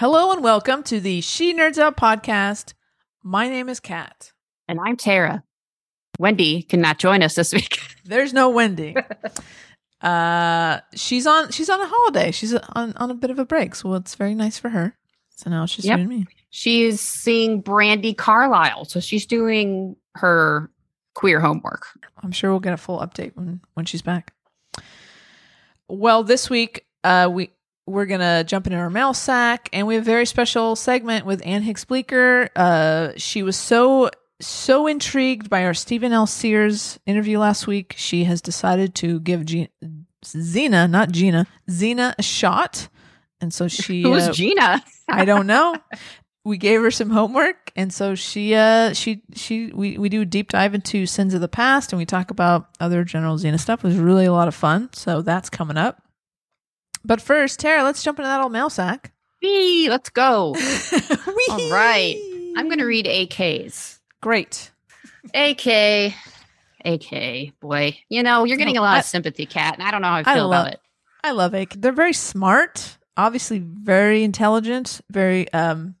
Hello and welcome to the She Nerds Out podcast. My name is Kat. And I'm Tara. Wendy cannot join us this week. There's no Wendy. uh, she's on. She's on a holiday. She's on on a bit of a break, so it's very nice for her. So now she's Yep. and me. She's seeing Brandi Carlile, so she's doing her queer homework. I'm sure we'll get a full update when when she's back. Well, this week uh, we we're gonna jump into our mail sack, and we have a very special segment with Ann Hicks Bleeker. Uh, she was so so intrigued by our Steven L. Sears interview last week. She has decided to give Xena, not Gina, Xena a shot, and so she Who's uh, Gina? I don't know. We gave her some homework, and so she, uh, she, she, we, we do a deep dive into sins of the past, and we talk about other General Xena stuff. It was really a lot of fun. So that's coming up. But first, Tara, let's jump into that old mail sack. Whee, let's go. Whee! All right. I'm going to read AKs. Great. AK, AK, boy. You know, you're getting a lot I- of sympathy, Kat, and I don't know how I I feel love- about it. I love AK. They're very smart, obviously very intelligent, very um,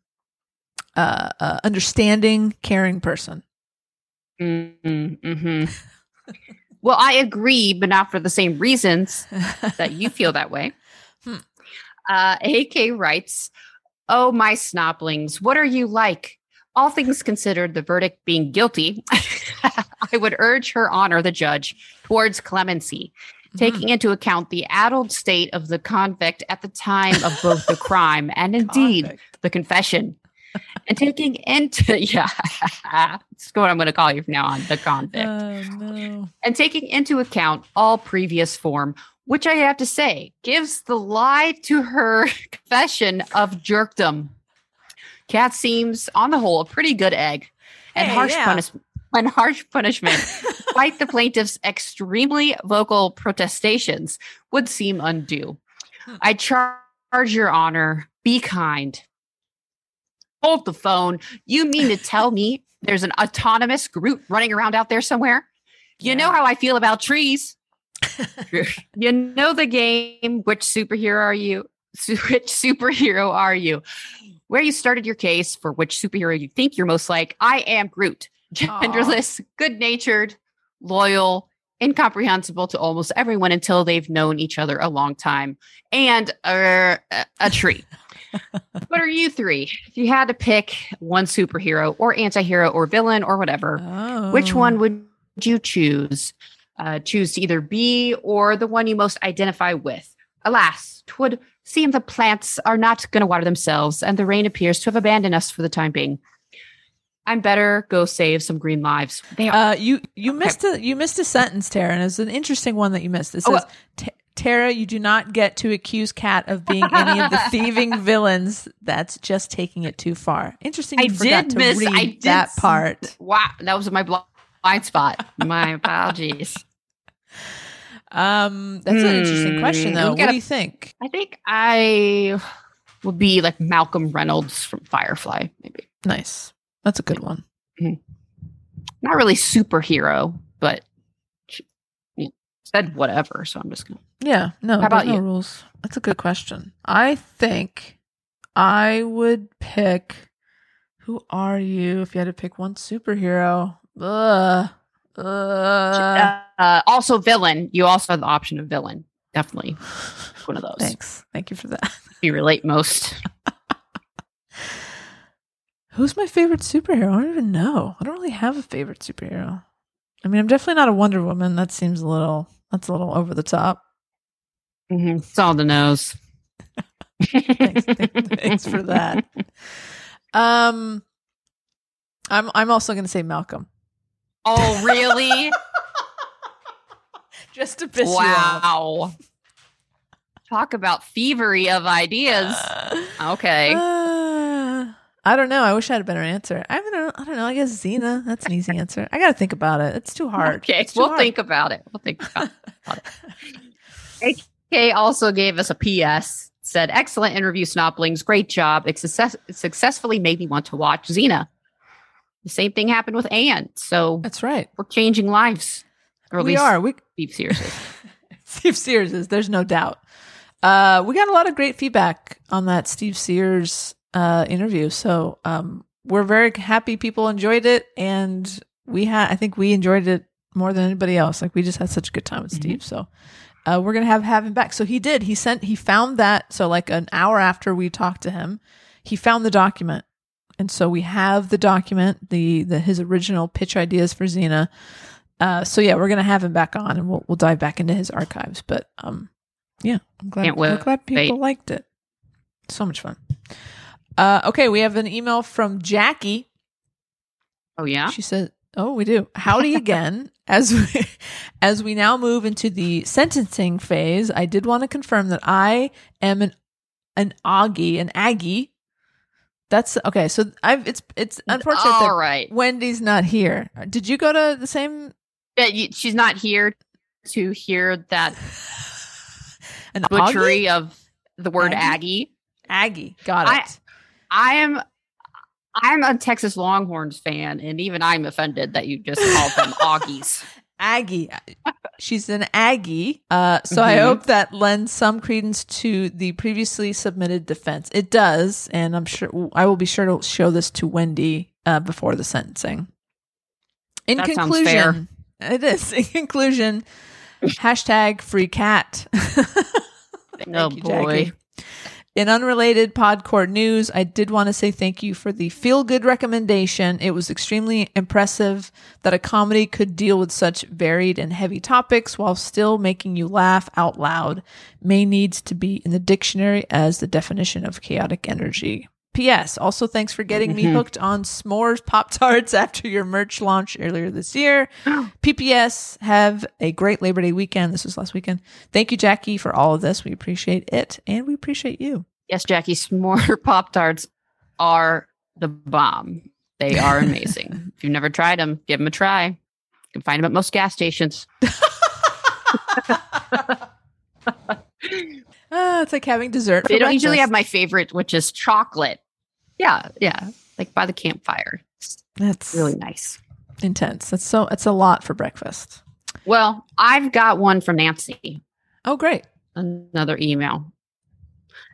uh, uh understanding, caring person. Mm-hmm. well, I agree, but not for the same reasons that you feel that way. Hmm. Uh, AK writes, Oh, my snoblings, what are you like? All things considered, the verdict being guilty, I would urge her honor, the judge, towards clemency, taking into account the addled state of the convict at the time of both the crime and indeed Convict. the confession. And taking into, yeah, that's what I'm going to call you from now on, the convict Oh no. and taking into account all previous form, which I have to say gives the lie to her confession of jerkdom. Kat seems, on the whole, a pretty good egg, and Hey, harsh yeah. punishment. And harsh punishment, despite the plaintiff's extremely vocal protestations, would seem undue. I charge your honor, be kind. Hold the phone. You mean to tell me there's an autonomous group running around out there somewhere? You know how I feel about trees. You know the game. Which superhero are you? Which superhero are you? Where you started your case for which superhero you think you're most like? I am Groot. Genderless, good natured, loyal, incomprehensible to almost everyone until they've known each other a long time, and a, a, a tree. what are you three? If you had to pick one superhero or anti-hero or villain or whatever, Oh. which one oh. would you choose? Uh, choose to either be or the one you most identify with. Alas, twould seem the plants are not going to water themselves, and the rain appears to have abandoned us for the time being. I'm better go save some green lives. They are. Uh, you you missed a you missed a sentence, Tara, and it's an interesting one that you missed. It Oh, says, "Ta- "Tara, you do not get to accuse Kat of being any of the thieving villains. That's just taking it too far." Interesting. I did to miss- I did that part. wow, that was my blind spot. My apologies. Um, that's an interesting question, Hmm, though. we've What do you think? I think I would be like Malcolm Reynolds from Firefly, maybe. Nice. That's a good one. Not really superhero, but she- you know, said whatever. So I'm just gonna. Yeah. No. How about no you? rules? That's a good question. I think I would pick. Who are you? If you had to pick one superhero, ugh, ugh. Uh, also, villain. You also have the option of villain. Definitely one of those. Thanks. Thank you for that. You relate most. Who's my favorite superhero? I don't even know. I don't really have a favorite superhero. I mean, I'm definitely not a Wonder Woman. That seems a little that's a little over the top. Mhm. It's all the nose. Thanks, thanks for that. Um I'm I'm also going to say Malcolm. Oh, really? Just to piss you off. wow. Talk about thievery of ideas. Okay. Uh, I don't know. I wish I had a better answer. I don't know. I don't know. I guess Xena. That's an easy answer. I got to think about it. It's too hard. Okay, too we'll hard. think about it. We'll think about it. AK also gave us a PS. Said, "Excellent interview, Snoplings. Great job. It success- successfully made me want to watch Xena." The same thing happened with Anne. So That's right. we're changing lives. Or at we least are. We Steve Sears is. Steve Sears is. There's no doubt. Uh, we got a lot of great feedback on that Steve Sears uh, interview. So um, we're very happy people enjoyed it, and we had. I think we enjoyed it more than anybody else. Like we just had such a good time with Mhm. Steve. So uh, we're gonna have have him back. So he did. He sent. He found that. So like an hour after we talked to him, he found the document, and so we have the document, the the his original pitch ideas for Xena. Uh, so yeah, we're gonna have him back on, and we'll we'll dive back into his archives. But um, yeah, I'm glad, wait. glad people liked it. So much fun. Uh, okay, we have an email from Jackie. Oh yeah. She said, "Oh, we do. Howdy again. As we, as we now move into the sentencing phase, I did want to confirm that I am an an Augie, an Aggie. That's okay. So I've it's it's unfortunate All that right. Wendy's not here. Did you go to the same Yeah, you, she's not here to hear that an butchery Augie? of the word Aggie? Aggie. Aggie? Got I- it. I am I'm a Texas Longhorns fan, and even I'm offended that you just called them Augies. Aggie. She's an Aggie. Uh, so I Mhm. hope that lends some credence to the previously submitted defense. It does, and I'm sure I will be sure to show this to Wendy uh, before the sentencing. In That conclusion, it is. In conclusion, hashtag free Kat. Thank Oh, you, boy. Jackie. In unrelated Podcourt news, I did want to say thank you for the feel good recommendation. It was extremely impressive that a comedy could deal with such varied and heavy topics while still making you laugh out loud. Mae needs to be in the dictionary as the definition of chaotic energy. P.S. Also, thanks for getting me hooked on s'mores Pop Tarts after your merch launch earlier this year. PPS, have a great Labor Day weekend. This was last weekend. Thank you, Jackie, for all of this. We appreciate it and we appreciate you. Yes, Jackie, s'more Pop Tarts are the bomb. They are amazing. if you've never tried them, give them a try. You can find them at most gas stations. Ah, it's like having dessert. They don't usually have my favorite, which is chocolate. Yeah, yeah, like by the campfire. That's really nice. intense. That's so. It's a lot for breakfast. Well, I've got one from Nancy. Oh, great. Another email.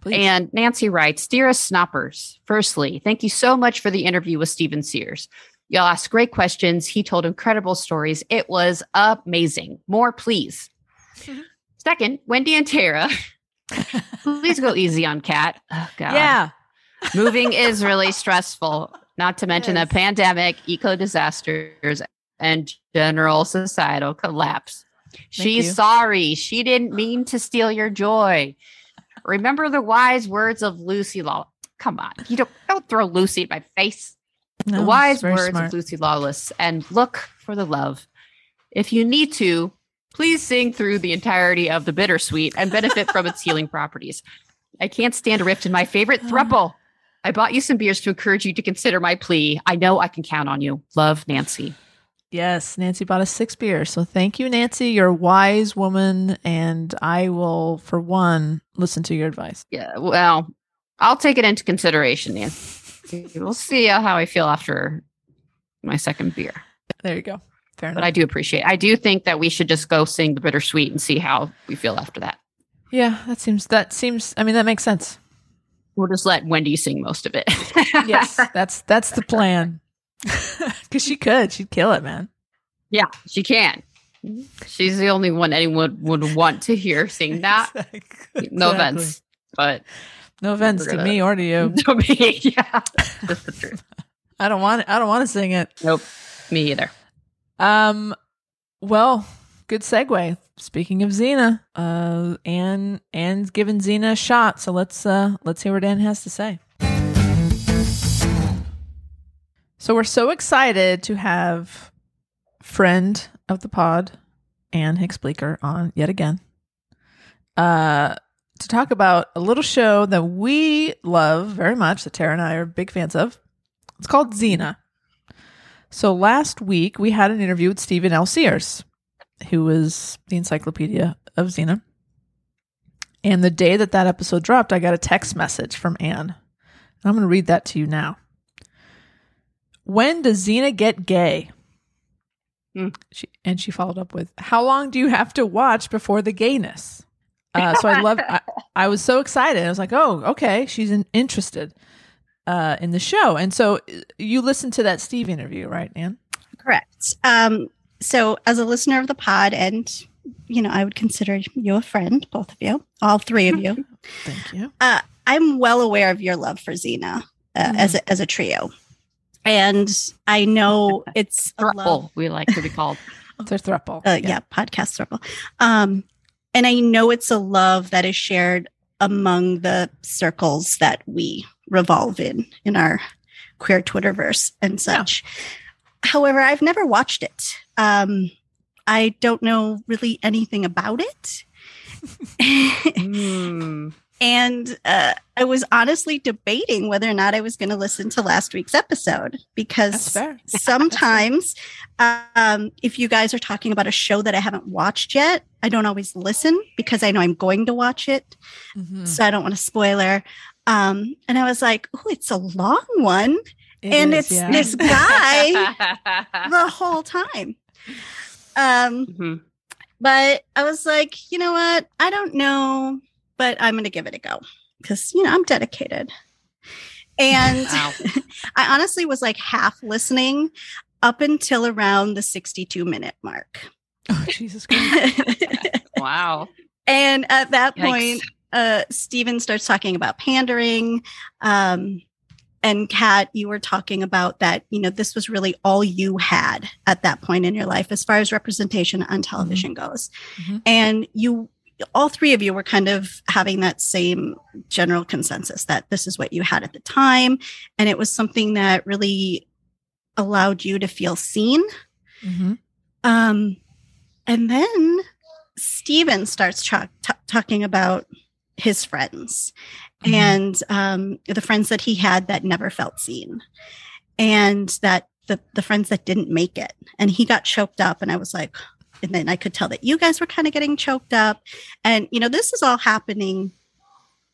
Please. And Nancy writes, Dearest Snoppers, firstly, thank you so much for the interview with Steven Sears. Y'all asked great questions. He told incredible stories. It was amazing. More, please. Mhm. Second, Wendy and Tara, please go easy on Kat. Oh, yeah. Moving is really stressful, not to mention Yes. the pandemic, eco disasters, and general societal collapse. She's you. sorry. She didn't mean to steal your joy. Remember the wise words of Lucy Law. Come on, you don't don't throw Lucy in my face. No, the wise words smart. of Lucy Lawless, and look for the love. If you need to, please sing through the entirety of the Bitter Suite and benefit from its healing properties. I can't stand a rift in my favorite oh. thruple. I bought you some beers to encourage you to consider my plea. I know I can count on you. Love, Nancy. Yes, Nancy bought us six beers. So thank you, Nancy. You're a wise woman, and I will, for one, listen to your advice. Yeah, well, I'll take it into consideration, Nancy. We'll see how I feel after my second beer. There you go. Fair But enough. I do appreciate. I do think that we should just go sing the Bitter Suite and see how we feel after that. yeah, that seems. That seems. I mean, that makes sense. We'll just let Wendy sing most of it. Yes, that's that's the plan. Because she could, she'd kill it, man. yeah, she can. She's the only one anyone would want to hear sing that. Exactly. No offense, but No offense to gonna- me or to you. to me, yeah, just the truth. I don't want. I don't want to sing it. Nope, me either. Um, well, good segue. Speaking of Xena, uh, Anne Anne's given Xena a shot, so let's uh let's hear what Anne has to say. So we're so excited to have friend of the pod, Anne Hicks Bleeker, on yet again. Uh, to talk about a little show that we love very much, that Tara and I are big fans of. It's called Xena. So last week we had an interview with Steven L. Sears, who is the encyclopedia of Xena. And the day that that episode dropped, I got a text message from Anne. I'm going to read that to you now. When does Xena get gay? Hmm. She, and she followed up with, How long do you have to watch before the gayness? Uh, so I love. I, I was so excited. I was like, "Oh, okay, she's interested uh, in the show." And so uh, you listened to that Steve interview, right, Anne? Correct. Um, so, as a listener of the pod, and you know, I would consider you a friend, both of you, all three of you. Thank you. uh, I'm well aware of your love for Xena uh, Mhm. as a, as a trio, and I know it's a love- Thruple, we like to be called. It's a thruple. uh, yeah. podcast circle. Um, and I know it's a love that is shared among the circles that we revolve in in our queer Twitterverse and such. However, I've never watched it. Um, I don't know really anything about it. Hmm. and uh, I was honestly debating whether or not I was going to listen to last week's episode because sometimes um, if you guys are talking about a show that I haven't watched yet, I don't always listen because I know I'm going to watch it. Mhm. So I don't want to spoiler. Um, and I was like, oh, it's a long one It and is, it's yeah. this guy the whole time. Um, Mhm. but I was like, you know what? I don't know, but I'm going to give it a go because, you know, I'm dedicated. And Wow. I honestly was like half listening up until around the 62 minute mark. Oh, Jesus Christ. Wow. and at that Yikes. point, uh, Steven starts talking about pandering. Um, and Kat, you were talking about that, you know, this was really all you had at that point in your life as far as representation on television goes. Mhm. And you, all three of you were kind of having that same general consensus that this is what you had at the time. And it was something that really allowed you to feel seen. Mhm. Um, and then Steven starts tra- t- talking about his friends Mhm. and um, the friends that he had that never felt seen, and that the the friends that didn't make it. And he got choked up, and I was like, and then I could tell that you guys were kind of getting choked up, and you know this is all happening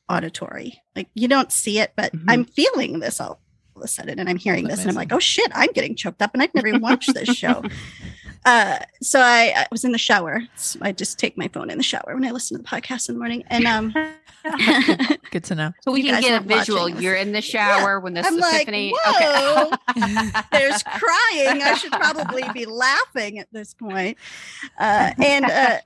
auditory, like you don't see it, but Mhm. I'm feeling this all of a sudden, and I'm hearing this, and I'm like, oh shit, I'm getting choked up, and I've never even watched this show. Uh, so I, I was in the shower. So I just take my phone in the shower when I listen to the podcast in the morning, and um. Good to know. So we You can get a weren't watching visual. You're in the shower when this I'm like, epiphany. whoa, Okay. there's crying. I should probably be laughing at this point. Uh, and uh,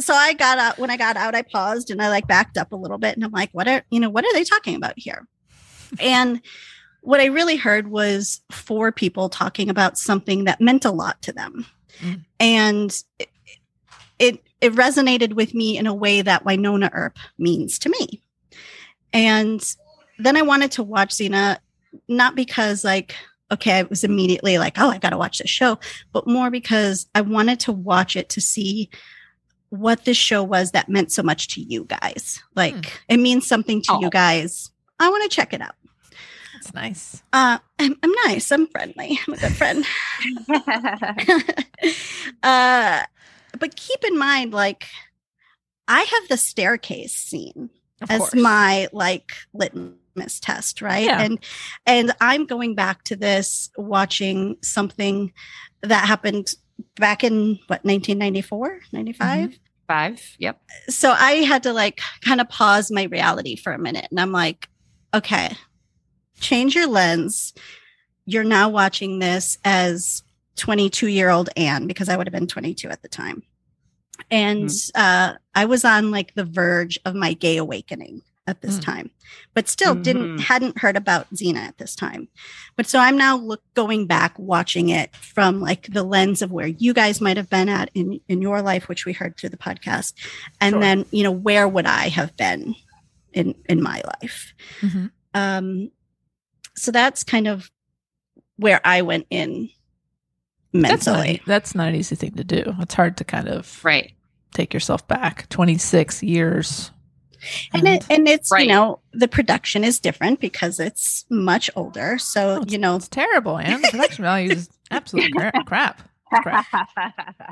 so I got out. When I got out, I paused and I like backed up a little bit, and I'm like, what are you know what are they talking about here? And what I really heard was four people talking about something that meant a lot to them, Mm. and it, it it resonated with me in a way that Wynonna Earp means to me. And then I wanted to watch Xena, not because like, okay, I was immediately like, oh, I got to watch this show, but more because I wanted to watch it to see what this show was that meant so much to you guys. Like, Hmm. it means something to Oh. you guys. I want to check it out. It's nice. Uh, I'm, I'm nice. I'm friendly. I'm a good friend. uh, but keep in mind, like, I have the staircase scene Of as course. my like litmus test, right? Yeah. And and I'm going back to this watching something that happened back in what 1994, 95. Five. Yep. So I had to like kind of pause my reality for a minute and I'm like, okay, change your lens. You're now watching this as 22 year old Anne because I would have been 22 at the time. And uh, I was on like the verge of my gay awakening at this Mm. time, but still didn't Mhm. hadn't heard about Xena at this time. But so I'm now look going back, watching it from like the lens of where you guys might have been at in in your life, which we heard through the podcast, and Sure. then you know where would I have been in in my life. Mhm. Um, so that's kind of where I went in That's not, mentally. that's not an easy thing to do. It's hard to kind of Right. take yourself back 26 years and it and it's Right. you know the production is different because it's much older so Oh, you know it's terrible, and the production value is absolute crap. Crap.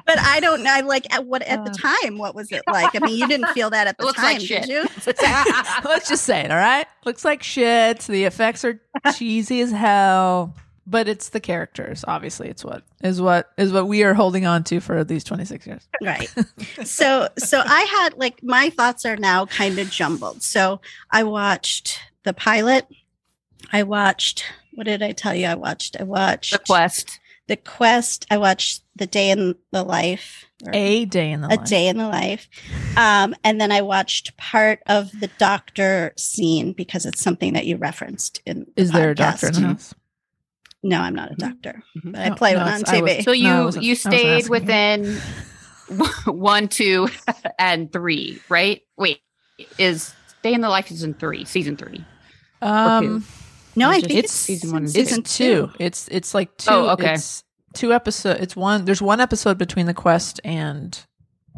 but i don't know like at what at the Uh. time what was it like i mean you didn't feel that at the looks time like did you Let's just say it, all right? Looks like shit. The effects are cheesy as hell, but it's the characters. Obviously, it's what is what is what we are holding on to for these 26 years. right so so i had like my thoughts are now kind of jumbled so i watched the pilot i watched what did i tell you i watched i watched the quest. The quest i watched the day in the life A day in the a life. day in the life um, and then i watched part of the doctor scene because it's something that you referenced in the Is there a doctor in the house? no i'm not a doctor Mhm. but i No, play no, one on it's- I was- tv So you wasn't- you stayed asking within one, two, and three, right? Wait, is Day in the Life is in three, season three. Um, no i think it's, season one season it's two. It's it's like oh, two. Oh, okay. It's two episode. It's one. There's one episode between the quest and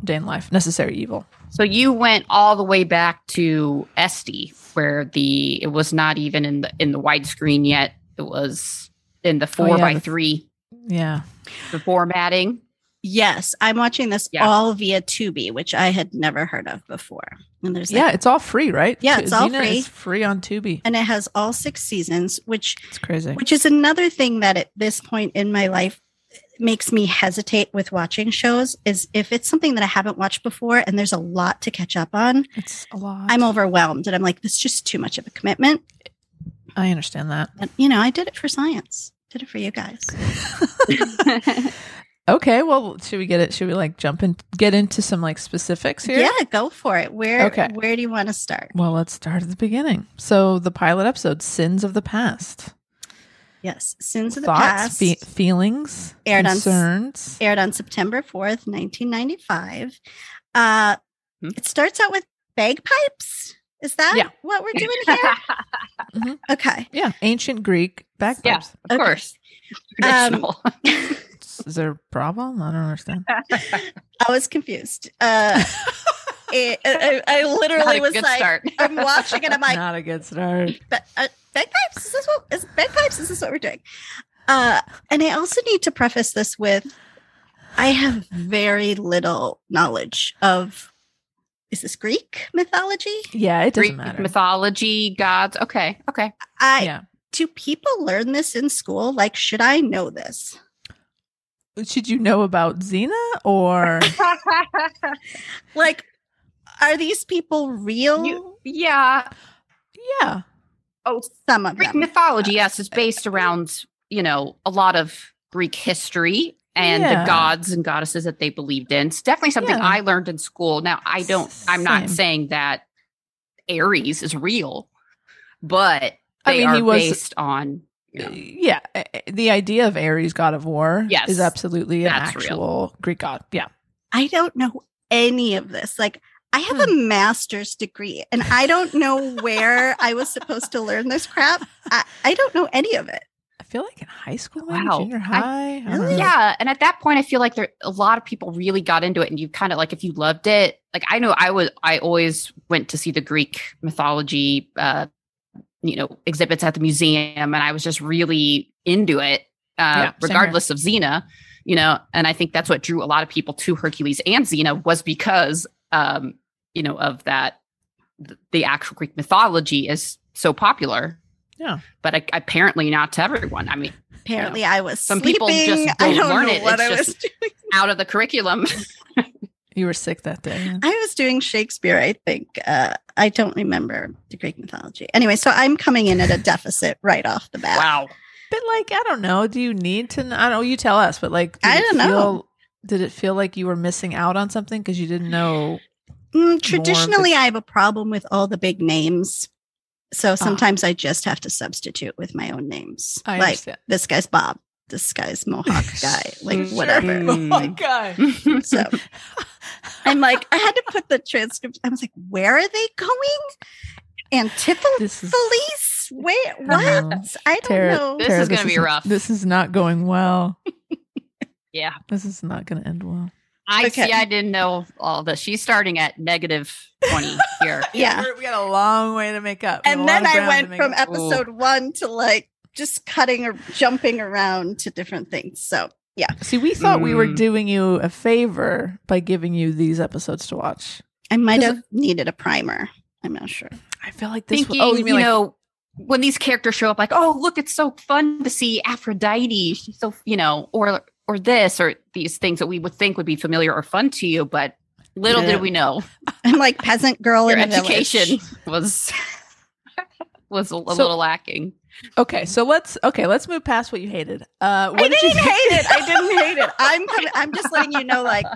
day in life. Necessary evil. So you went all the way back to SD, where the it was not even in the in the widescreen yet. It was in the four Oh, yeah, by the- three, Yeah. the formatting. Yes i'm watching this Yeah. all via tubi which i had never heard of before and there's like, Yeah. It's all free, right? Yeah, it's all free. free on Tubi. and it has all six seasons which It's crazy. which is another thing that at this point in my life makes me hesitate with watching shows is if it's something that I haven't watched before and there's a lot to catch up on, It's a lot. I'm overwhelmed and I'm like, this is just too much of a commitment. I understand that. But you know, I did it for science, did it for you guys. Okay, well, should we get it? Should we like jump in, get into some like specifics here? Yeah, go for it. Where Okay. where do you want to start? Well, let's start at the beginning. So, the pilot episode, "Sins of the Past." Yes, Sins of the Thoughts, Past fe- feelings, Aired on concerns. aired on September 4th, 1995. Uh Hmm. it starts out with bagpipes. Is that Yeah. what we're doing here? Mhm. okay. Yeah, ancient Greek yeah, bagpipes. of Okay. course. Um, Traditional. Is there a problem? I don't understand. I was confused. Uh, it, I, I literally was like, start. I'm watching and I'm like, Not a good start. "Ba- uh, bagpipes? Is this what is bagpipes? Is this what we're doing? Uh, and I also need to preface this with, I have very little knowledge of. Is this Greek mythology? Yeah, it doesn't Greek matter. mythology, gods. Okay, okay. I yeah. do people learn this in school? Like, should I know this? Should you know about Xena or Like, are these people real? You- yeah. yeah? Oh, Some of Greek them. mythology, yes, is uh, based around, you know, a lot of Greek history and Yeah. the gods and goddesses that they believed in. It's definitely something Yeah. I learned in school. Now, I don't, I'm not saying that Ares is real, but I they mean, are he was- based on, you Yeah, the idea of Ares, god of war, Yes, is absolutely an that's real. actual Greek god. Yeah, I don't know any of this. Like, I have Hmm. a master's degree and I don't know where I was supposed to learn this crap. I, I don't know any of it. I feel like in high school, Wow. junior high. I, don't Really? yeah. And at that point, I feel like there a lot of people really got into it, and you kind of like if you loved it. Like I know I was, I always went to see the Greek mythology, uh, you know, exhibits at the museum, and I was just really into it, uh, Yeah, regardless of Xena. You know, and I think that's what drew a lot of people to Hercules and Xena was because, um, you know, of that th- the actual Greek mythology is so popular. Yeah. but I, apparently not to everyone. I mean, Apparently, I was Some sleeping. people just I don't don't learn know it. what It's I was just- doing. out of the curriculum. You were sick that day. yeah. I was doing Shakespeare, I think. Uh, I don't remember the Greek mythology. Anyway, so I'm coming in at a deficit right off the bat. wow. But like, I don't know. Do you need to? kn- I don't know. You tell us. But like, I it don't know. feel- Did it feel like you were missing out on something because you didn't know? Mm, traditionally, I have a problem with all the big names. So Ah. sometimes I just have to substitute with my own names. I like understand. this guy's Bob, this guy's Mohawk guy, like Sure. whatever. My god. So I'm like, I had to put the transcript. I was like, where are they going? Amphipolis? This is Where? Uh-huh. What? know. I don't Tara- know. This Tara, is gonna be isn't- rough. This is not going well. yeah. This is not going to end well. I Okay. see. I didn't know all this. She's starting at negative twenty here. Yeah. We're- we got a long way to make up. We have a and then I went from up. episode one to like just cutting or jumping around to different things. So yeah. See, we thought we were Mm. doing you a favor by giving you these episodes to watch. I might have needed a primer. I'm not sure. I feel like this. Thinking, was, oh, you you, like know, when these characters show up, like, oh, look, it's so fun to see Aphrodite. She's so, you know, or or this or these things that we would think would be familiar or fun to you, but little Yeah. did we know I'm like peasant girl your in education village. was was a, a So- little lacking. Okay. So let's okay. Let's move past what you hated. Uh, what I did you didn't think? hate it. I didn't hate it. I'm coming, I'm just letting you know, like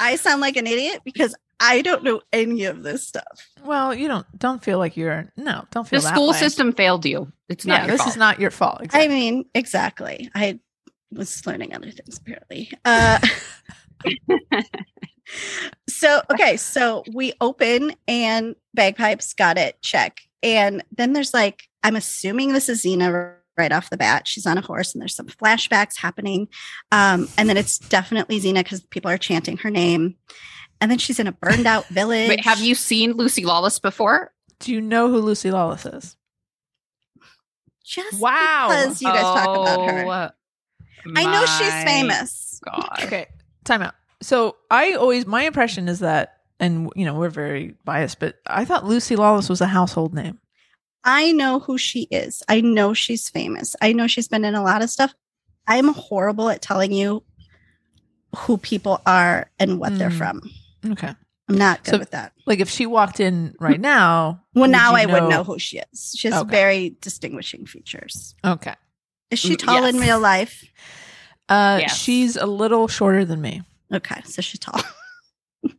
I sound like an idiot because I don't know any of this stuff. Well, you don't don't feel like you're no. Don't The feel that school way. system failed you. It's not Yeah, your this fault. is not your fault. I mean, exactly. I was learning other things apparently. Uh, so okay, so we open and bagpipes got it check, and then there's like I'm assuming this is Xena right off the bat. She's on a horse, and there's some flashbacks happening, um, and then it's definitely Xena because people are chanting her name, and then she's in a burned out village. Wait, have you seen Lucy Lawless before? Do you know who Lucy Lawless is? just Wow. because you guys talk about her? Oh, I know she's famous. God. Okay, time out. So I always my impression is that, and you know we're very biased, but I thought Lucy Lawless was a household name. I know who she is. I know she's famous. I know she's been in a lot of stuff. I'm horrible at telling you who people are and what they're Mm. from. Okay, I'm not good So- with that. like if she walked in right now, Well, now you I would know who she is. She has Okay. very distinguishing features. Okay, Is she tall in real life? uh, Yes. she's a little shorter than me. Okay, so she's tall.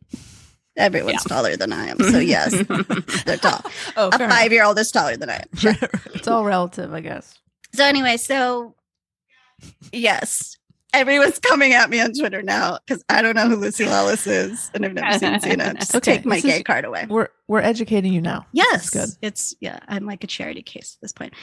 Everyone's taller than I am. So, yes, they're tall. Oh, A five year old is taller than I am. Sure. it's all relative, I guess. So anyway, so yes, everyone's coming at me on Twitter now because I don't know who Lucy Lawless is and I've never seen Xena. Just Okay, take my this is- gay card away. We're we're educating you now. Yes, good. It's yeah, I'm like a charity case at this point.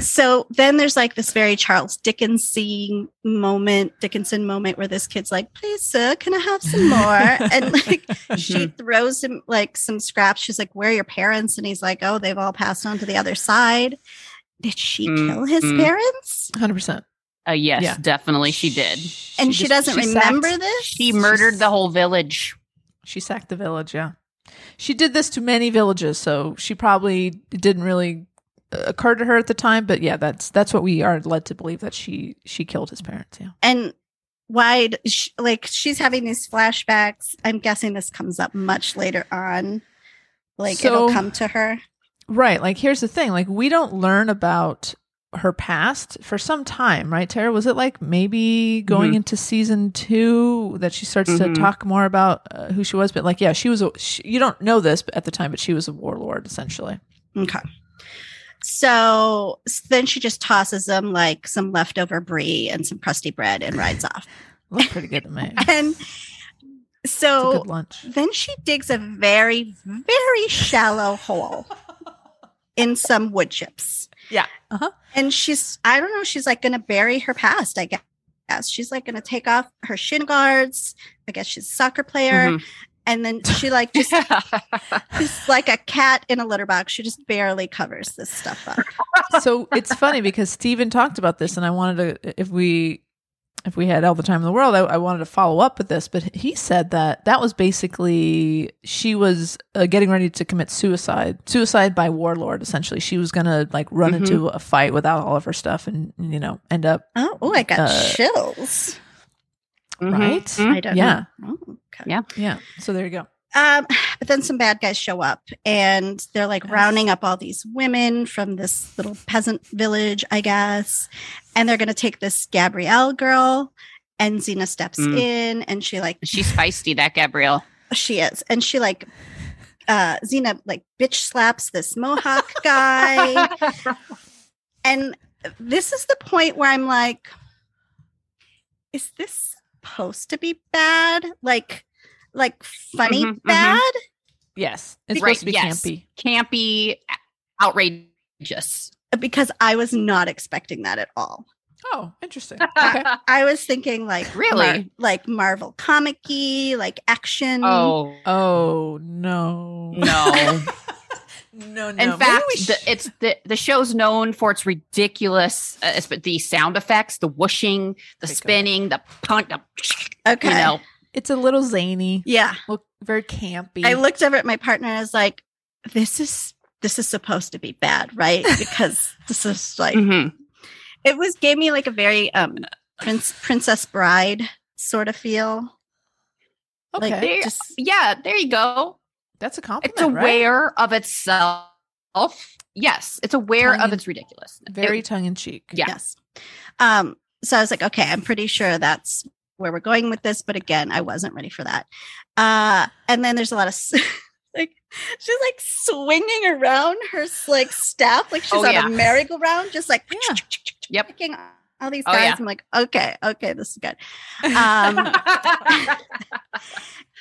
So then there's like this very Charles Dickinson moment, Dickinson moment where this kid's like, "Please, sir, can I have some more?" and like she throws him like some scraps. She's like, "Where are your parents?" And he's like, "Oh, they've all passed on to the other side." Did she Mm, kill his mm. parents? Hundred percent. Uh, yes, Yeah. definitely she did. And she, just- doesn't she remember sacked- this. She murdered the whole village. She sacked the village. Yeah, she did this to many villages, so she probably didn't really uh, occur to her at the time. But yeah, that's that's what we are led to believe that she she killed his parents. Yeah. and why like she's having these flashbacks i'm guessing this comes up much later on like it'll come to her Right. Like, here's the thing. Like, we don't learn about her past for some time, right, Tara? Was it like maybe going Mhm. into season two that she starts Mhm. to talk more about uh, who she was? But like, yeah, she was a. She, you don't know this at the time, but she was a warlord essentially. okay so s- then she just tosses them like some leftover brie and some crusty bread and rides off Looked pretty good to me. And so lunch. then she digs a very very shallow hole in some wood chips Yeah. Uh huh. and she's i don't know she's like gonna bury her past i guess she's like gonna take off her shin guards i guess she's a soccer player Mhm. and then she like just just like a cat in a litter box she just barely covers this stuff up so it's funny because Steven talked about this, and I wanted to, if we, if we had all the time in the world, I, I wanted to follow up with this. But he said that that was basically she was uh, getting ready to commit suicide, suicide by warlord. Essentially, she was gonna like run Mhm. into a fight without all of her stuff, and you know end up oh, oh i got Uh, chills Mhm. right. Mhm. i don't Yeah. know oh, okay. Yeah. Yeah. So there you go. Um but then some bad guys show up and they're like Yes. rounding up all these women from this little peasant village i guess and they're gonna take this gabrielle girl and Xena steps Mm. in and she like She's feisty, that Gabrielle. She is. And she like uh Xena like bitch slaps this Mohawk guy. and this is the point where I'm like, is this supposed to be bad? Like like funny Mhm, mhm. bad? Yes, it's Right, supposed to be yes. campy. Campy, outrageous. Because I was not expecting that at all. Oh, interesting. Okay. I was thinking like Really? like Marvel comic-y, like action. oh Oh no. no! No, no. In fact, sh- the, it's the the show's known for its ridiculous, uh, the sound effects, the whooshing, the Pick up. spinning, the punt, the, okay. you know. It's a little zany. Yeah. Look very campy. I looked over at my partner and I was like, this is this is supposed to be bad, right? Because this is like Mhm. it was gave me like a very um prince princess bride sort of feel. okay. Like There- just Yeah, there you go. That's a compliment. It's right? aware of itself. Yes, it's aware Tongue of in- its ridiculousness. very It- tongue in cheek. yeah. yes. Um so I was like, okay, I'm pretty sure that's where we're going with this, but again, I wasn't ready for that. Uh and then there's a lot of like she's like swinging around her like staff like she's Oh, on yeah. a merry-go-round just like Yeah. Yep. picking all these Oh, guys. yeah. I'm like, okay, okay, this is good. Um,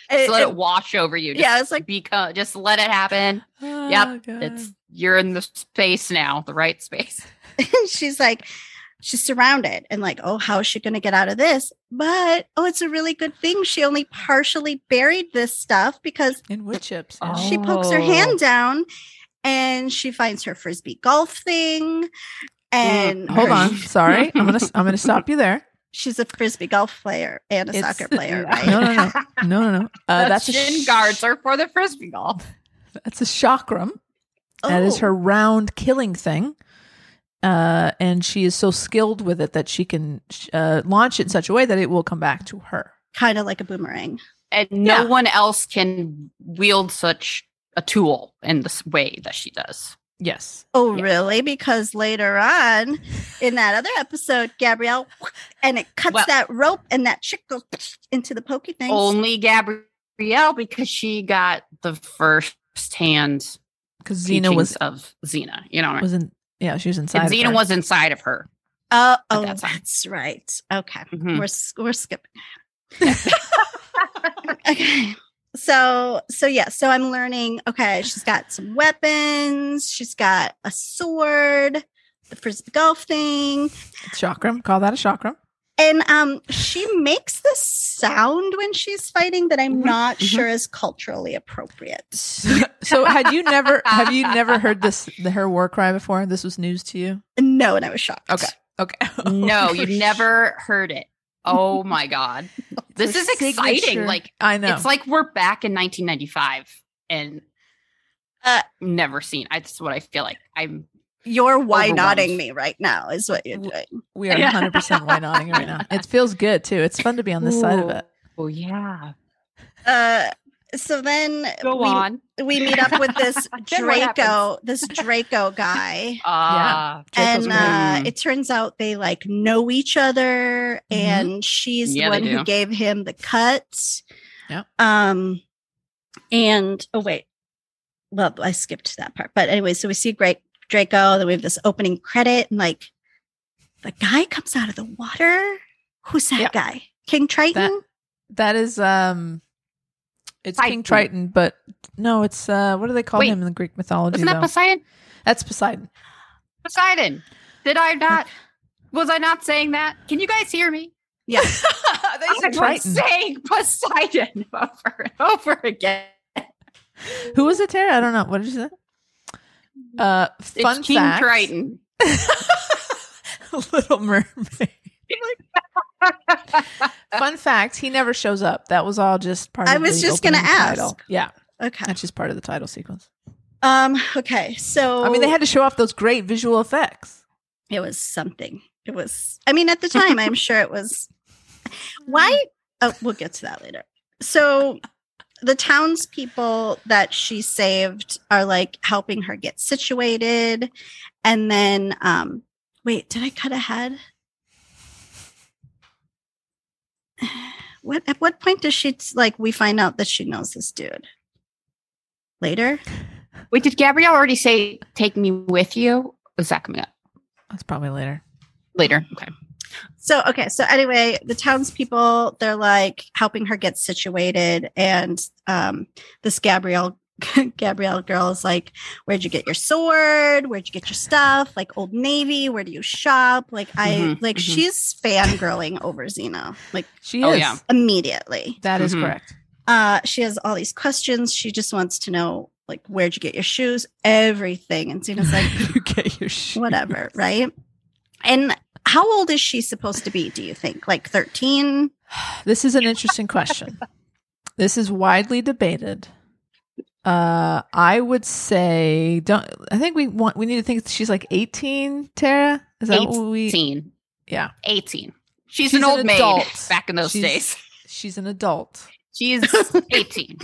it- let it- it wash over you. Just yeah, it's like become, just let it happen. Oh, Yep, God. It's you're in the space now, the right space. she's like, she's surrounded and like, oh, how is she going to get out of this? But oh, it's a really good thing she only partially buried this stuff because in wood chips. Oh. yeah. she pokes her hand down and she finds her frisbee golf thing. And Mm, Hold her- on. Sorry. I'm gonna I'm gonna stop you there. she's a frisbee golf player and a It's- soccer player, right? No, no, no. No, no, no. Uh, the that's a shin sh- guards are for the frisbee golf. That's a chakram. That is Oh. her round killing thing. Uh, and she is so skilled with it that she can uh, launch it in such a way that it will come back to her. kind of like a boomerang. And no Yeah. one else can wield such a tool in this way that she does. Yes. Oh, Yeah. really? Because later on in that other episode, Gabrielle, and it cuts Well- that rope and that chick goes into the pokey thing. Only Gabrielle because she got the first hand Because Xena Xena was of Xena. You know, was in. Yeah, she was inside. and Xena was inside of her. Oh, oh that that's right. Okay. Mhm. We're, we're skipping. okay. So, so yeah, so I'm learning. Okay, she's got some weapons. She's got a sword, the frisbee golf thing. chakram. Call that a chakram. And um, she makes this sound when she's fighting that I'm Mhm, not mhm. sure is culturally appropriate. So had you never have you never heard this the her war cry before? This was news to you. No, and I was shocked. Okay. Okay. No, you've never heard it. Oh my god, this is exciting! signature- Like I know. it's like we're back in 1995 and Uh, never seen. That's what I feel like. I'm You're why Overwhelmed. nodding me right now is what you're doing. we are 100 percent white nodding right now. It feels good too. It's fun to be on this side of it. Oh yeah. Uh, so then Go we, on. we meet up with this Draco, this Draco guy. Uh, Draco's and uh, it turns out they like know each other, and she's Yeah, the one who gave him the cut. Yep. Um, and oh wait, well I skipped that part, but anyway, so we see great Draco. Then we have this opening credit, and like the guy comes out of the water. Who's that Yeah. guy? King Triton. That is um it's King Triton, but no, it's uh what do they call Wait, him in the Greek mythology Wasn't that though? Poseidon? That's Poseidon. Poseidon. Did I not? Was I not saying that? Can you guys hear me? yeah. they I said was saying Poseidon over and over again. Who was it, Tara? I don't know. What did you say? Uh fun it's King fact. Triton. Little Mermaid. Fun fact, he never shows up. That was all just part I of was the just gonna opening title. ask. Yeah, Okay. that's just part of the title sequence. Um. Okay. So I mean, they had to show off those great visual effects. it was something. It was. I mean, at the time, I'm sure it was. Why? Oh, we'll get to that later. So, the townspeople that she saved are like helping her get situated, and then, um, wait, did I cut ahead? What? At what point does she like? We find out that she knows this dude. Later. Wait, did Gabrielle already say take me with you? Is that coming up That's probably later. later? Okay. So okay, so anyway, the townspeople they're like helping her get situated, and um, this Gabrielle Gabrielle girl is like, Where'd you get your sword? Where'd you get your stuff? Like Old Navy, where do you shop? Like I Mhm, like mhm. she's fangirling over Xena, like She Oh, is. yeah. immediately. That is Mhm. correct. Uh she has all these questions. She just wants to know like where'd you get your shoes? Everything. And Xena's like, you get your shoes. whatever, right? And how old is she supposed to be, do you think? Like 13? This is an interesting question. This is widely debated. Uh, I would say don't. I think we want. We need to think she's like eighteen. Tara, is that what we? 18. Yeah, 18. She's, She's an old an maid adult. back in those She's- days. she's an adult. She's 18.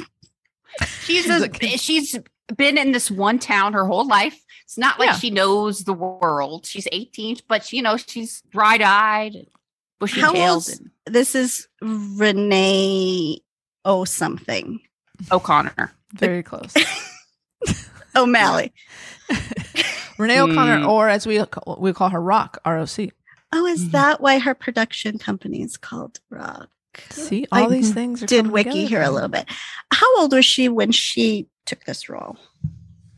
She's She's a, a she's been in this one town her whole life. It's not like Yeah. she knows the world. She's 18, but you know she's bright-eyed, bushy How tailed, and This is Renee O something. O'Connor. Very close. O'Malley. Renee O'Connor, Hmm. or as we call, we call her Rock, R O C. Oh, is Mhm. that why her production company is called Rock? See, all I these things are Did coming wiki together here a little bit. How old was she when she took this role?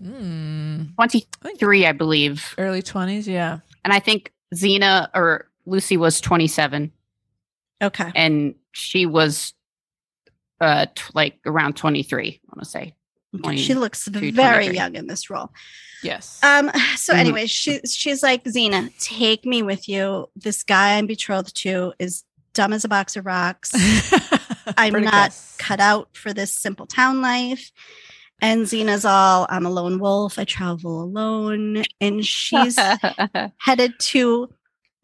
Hmm. 23, I believe. early twenties. Yeah, And I think Xena or Lucy was 27 Okay. and she was uh t- like around 23, I want to say. Okay. She looks very young in this role. yes. Um. So, Mhm. anyway, she she's like Xena, take me with you. This guy I'm betrothed to is dumb as a box of rocks. I'm Pretty not close. cut out for this simple town life. And Xena's all, I'm a lone wolf. I travel alone. And she's headed to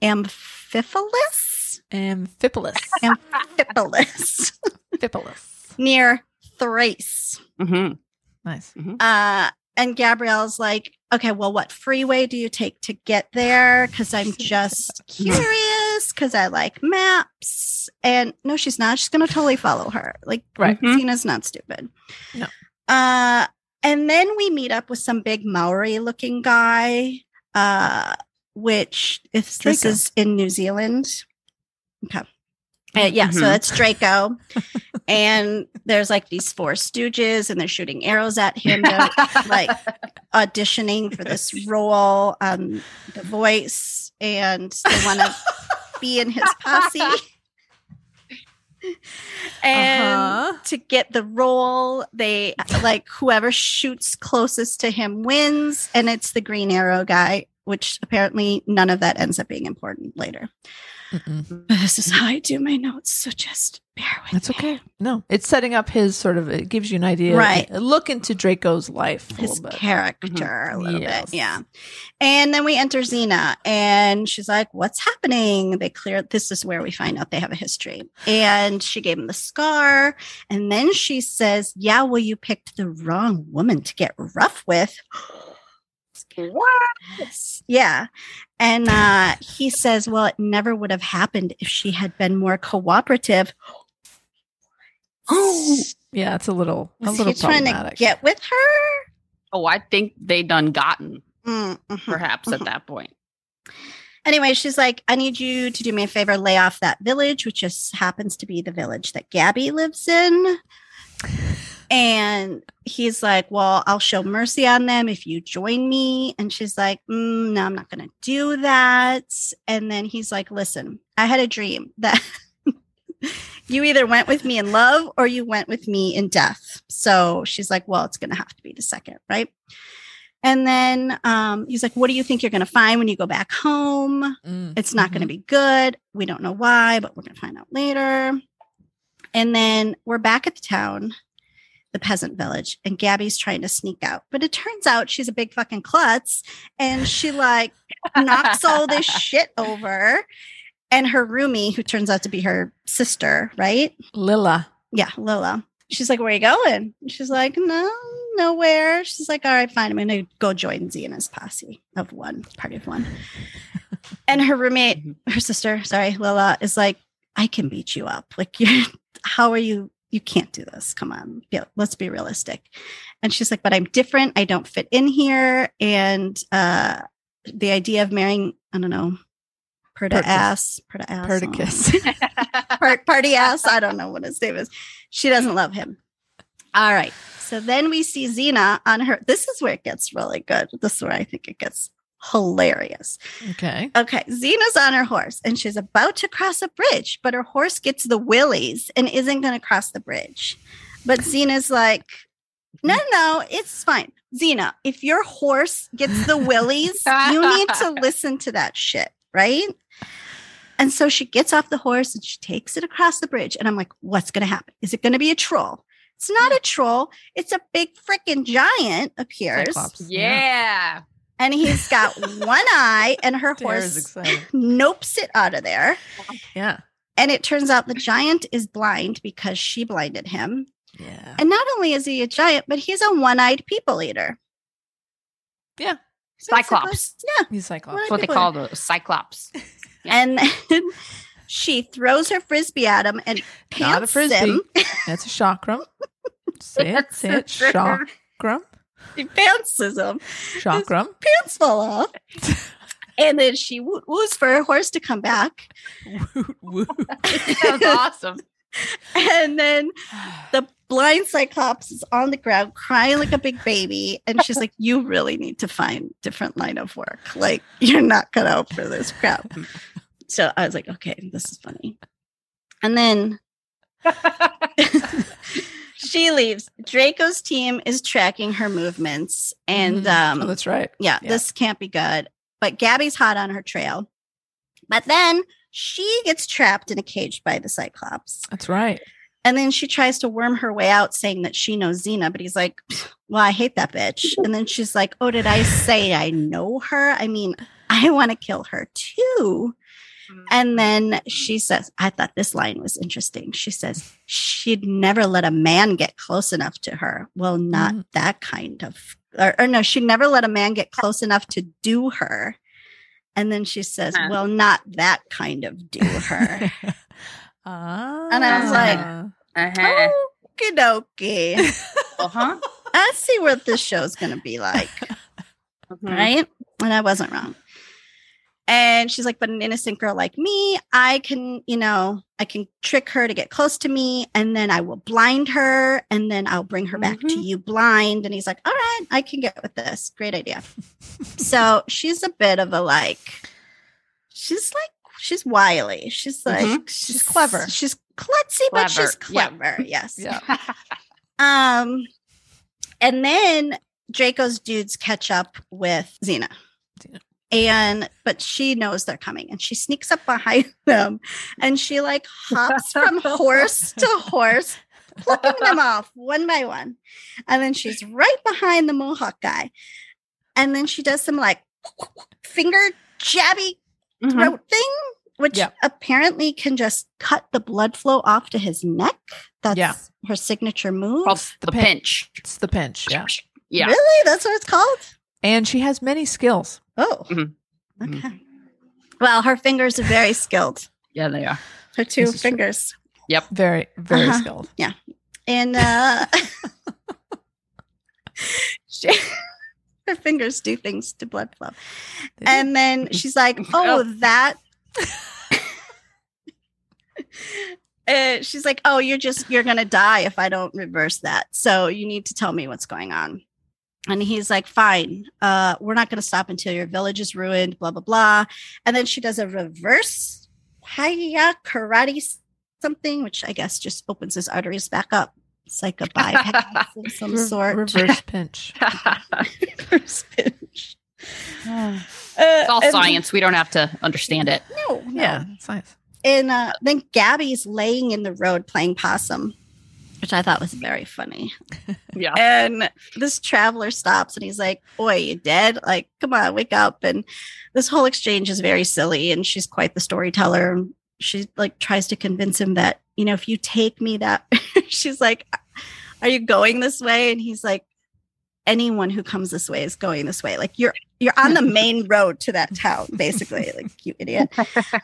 Amphipolis, Amphipolis. Amphipolis Amphipolis. near Thrace. Mhm. Nice. Uh, and Gabrielle's like, okay, well, what freeway do you take to get there? Because I'm just curious, because I like maps. And no, she's not. She's going to totally follow her. Like, Right. Mhm. Not stupid. No. Uh, and then we meet up with some big Maori looking guy, uh, which if this is in New Zealand. Okay. Uh, yeah, so Mhm. that's Draco. and there's like these four stooges and they're shooting arrows at him. Like auditioning for this role on The Voice and they want to be in his posse. and Uh-huh. to get the role, they like whoever shoots closest to him wins, and it's the Green Arrow guy, which apparently none of that ends up being important later. Mm-mm. But this is how I do my notes, so just bear with That's me. okay. No, it's setting up his sort of. It gives you an idea, Right. Look into Draco's life a His little bit. character a mm-hmm. little Yes. bit, yeah. And then we enter Xena, and she's like, "What's happening?" They clear. This is where we find out they have a history, and she gave him the scar, and then she says, "Yeah, well, you picked the wrong woman to get rough with." Yes. Yeah. And uh, he says, Well, it never would have happened if she had been more cooperative. Oh. Yeah, it's a little a Was little he trying to problematic. get with her? Oh, I think they done gotten Mm, mhm. perhaps at that point. Anyway, she's like, I need you to do me a favor, lay off that village, which just happens to be the village that Gabby lives in. And he's like, Well, I'll show mercy on them if you join me. And she's like, mm, No, I'm not going to do that. And then he's like, Listen, I had a dream that you either went with me in love or you went with me in death. So she's like, Well, it's going to have to be the second, right? And then um, he's like, What do you think you're going to find when you go back home? Mm, It's not going to be good. We don't know why, but we're going to find out later. And then we're back at the town, the peasant village, and Gabby's trying to sneak out. But it turns out she's a big fucking klutz and she like knocks all this shit over. And her roomie, who turns out to be her sister, right? Lila. Yeah, Lola. She's like, Where are you going? She's like, No, nowhere. She's like, All right, fine. I'm going to go join Xena's posse of one, party of one. and her roommate, mm-hmm. her sister, sorry, Lola, is like, I can beat you up. Like, you're, how are you? You can't do this. Come on. Yeah, let's be realistic. And she's like, But I'm different. I don't fit in here. And uh, the idea of marrying, I don't know, Pertus. ass, Perta ass. Perticus. Part, party ass. I don't know what his name is. She doesn't love him. All right. So then we see Xena on her. This is where it gets really good. This is where I think it gets hilarious. Okay. Okay, Xena's on her horse and she's about to cross a bridge, but her horse gets the willies and isn't going to cross the bridge. But Xena's like, no, no, it's fine. Xena, if your horse gets the willies, you need to listen to that shit, right? And so she gets off the horse and she takes it across the bridge. And I'm like, what's going to happen? Is it going to be a troll? It's not a troll. It's a big freaking giant appears. Cyclops. Yeah. And he's got one eye, and her horse excited. nopes it out of there. Yeah. And it turns out the giant is blind because she blinded him. Yeah. And not only is he a giant, but he's a one eyed people eater. Yeah. Cyclops. Yeah. He's Cyclops. That's what they People- call the Cyclops. And then she throws her frisbee at him and pants Not a frisbee. him. That's a chakram. Say it. Say it. Chakram. She pantses him. Chakram. Pants fall off. And then she woo- woos for her horse to come back. Woot, woot. That was awesome. And then the blind cyclops is on the ground crying like a big baby and she's like you really need to find different line of work like you're not cut out for this crap so i was like okay this is funny and then she leaves draco's team is tracking her movements and Mhm. um oh, that's right. yeah, Yeah. this can't be good. But Gabby's hot on her trail. But then she gets trapped in a cage by the Cyclops. That's right. And then she tries to worm her way out saying that she knows Xena, but he's like, Well, I hate that bitch. And then she's like, Oh, did I say I know her? I mean, I want to kill her too. And then she says, I thought this line was interesting. She says, she'd never let a man get close enough to her. Well, not Mhm. that kind of, or, or no, she'd never let a man get close enough to do her. And then she says, Huh. well, not that kind of do her. ah. And I was like, Uh-huh. Okie dokie. Uh-huh. I see what this show's going to be like. Mhm. right? And I wasn't wrong. And she's like, but an innocent girl like me, I can, you know, I can trick her to get close to me and then I will blind her and then I'll bring her back to Mhm. you blind. And he's like, all right, I can get with this. Great idea. so she's a bit of a like, she's like, she's wily. She's like, Mhm. she's, clever. She's klutzy, but she's Clever, yeah. Yes. yeah. Um, and then Draco's dudes catch up with Xena. Xena. And but she knows they're coming and she sneaks up behind them and she like hops from horse to horse, plucking them off one by one. And then she's right behind the Mohawk guy. And then she does some like finger jabby Mhm. throat thing, which Yeah. apparently can just cut the blood flow off to his neck. That's Yeah. her signature move. Called the pin- pinch. It's the pinch. Yeah. Yeah. Really? That's what it's called? And she has many skills. Oh. Mhm. Okay. Well, her fingers are very skilled. Yeah, they are. Her two fingers. is true. fingers. Very, very Uh-huh. skilled. Yeah. And uh she, her fingers do things to blood flow. They do. And then she's like, "Oh, Oh. that." Uh, she's like, "Oh, you're just you're gonna die if I don't reverse that. So you need to tell me what's going on." And he's like, "Fine. Uh, we're not gonna stop until your village is ruined." Blah blah blah. And then she does a reverse hiya karate something, which I guess just opens his arteries back up. It's like a bypass of some Re- sort. reverse pinch. Reverse pinch. Uh, it's all and- science. We don't have to understand it. No, no. Yeah, science. And uh, then Gabby's laying in the road playing possum, which I thought was very funny. Yeah. And this traveler stops and he's like, Boy, you dead? Like, come on, wake up. And this whole exchange is very silly. And she's quite the storyteller. She like tries to convince him that, you know, if you take me that, she's like, Are you going this way? And he's like, Anyone who comes this way is going this way. Like you're you're on the main road to that town, basically. Like you idiot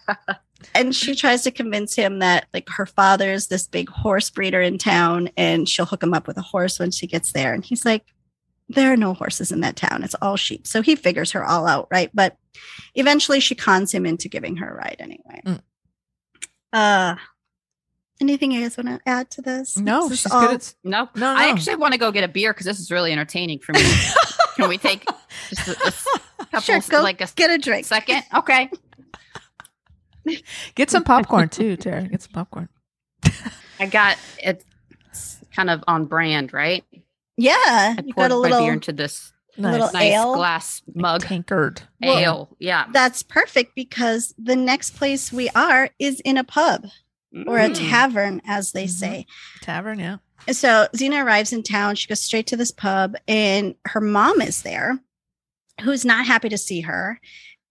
and she tries to convince him that like her father's this big horse breeder in town and she'll hook him up with a horse when she gets there and he's like there are no horses in that town it's all sheep so he figures her all out right but eventually she cons him into giving her a ride anyway Mm. uh Anything you guys want to add to this? No, this she's all- good at No, No, I actually want to go get a beer because this is really entertaining for me. Can we take just a, a s- couple, Sure, go like a get a drink. second? Okay. Get some popcorn too, Tara. Get some popcorn. I got it's kind of on brand, right? Yeah, I you poured got a my little. beer into this Nice. Little nice ale? glass mug Tankard. Well- ale. Yeah. That's perfect because the next place we are is in a pub or a Mm. tavern, as they Mhm. say. Tavern, yeah. So Xena arrives in town. She goes straight to this pub, and her mom is there, who's not happy to see her.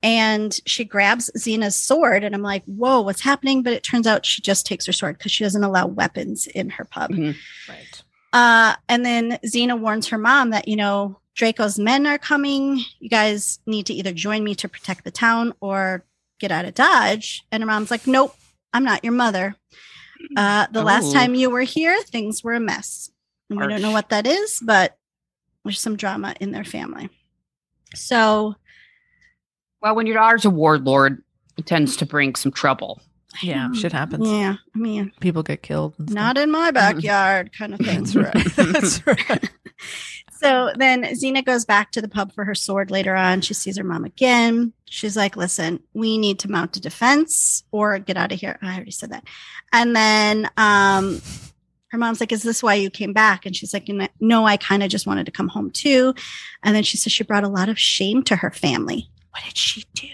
And she grabs Xena's sword, and I'm like, "Whoa, what's happening?" But it turns out she just takes her sword because she doesn't allow weapons in her pub. Mhm. Right. Uh, and then Xena warns her mom that, you know, Draco's men are coming. You guys need to either join me to protect the town or get out of Dodge. And her mom's like, nope, I'm not your mother. Uh, the last Oh. time you were here, things were a mess. And we don't know what that is, but there's some drama in their family. So, Well, when your daughter's a warlord, it tends to bring some trouble. Yeah, shit happens. yeah, I mean, People get killed. Not in my backyard kind of thing. That's right. That's right. So then Xena goes back to the pub for her sword later on. She sees her mom again. She's like, listen, we need to mount a defense or get out of here. I already said that. And then um, her mom's like, is this why you came back? And she's like, no, I kind of just wanted to come home too. And then she says she brought a lot of shame to her family. What did she do?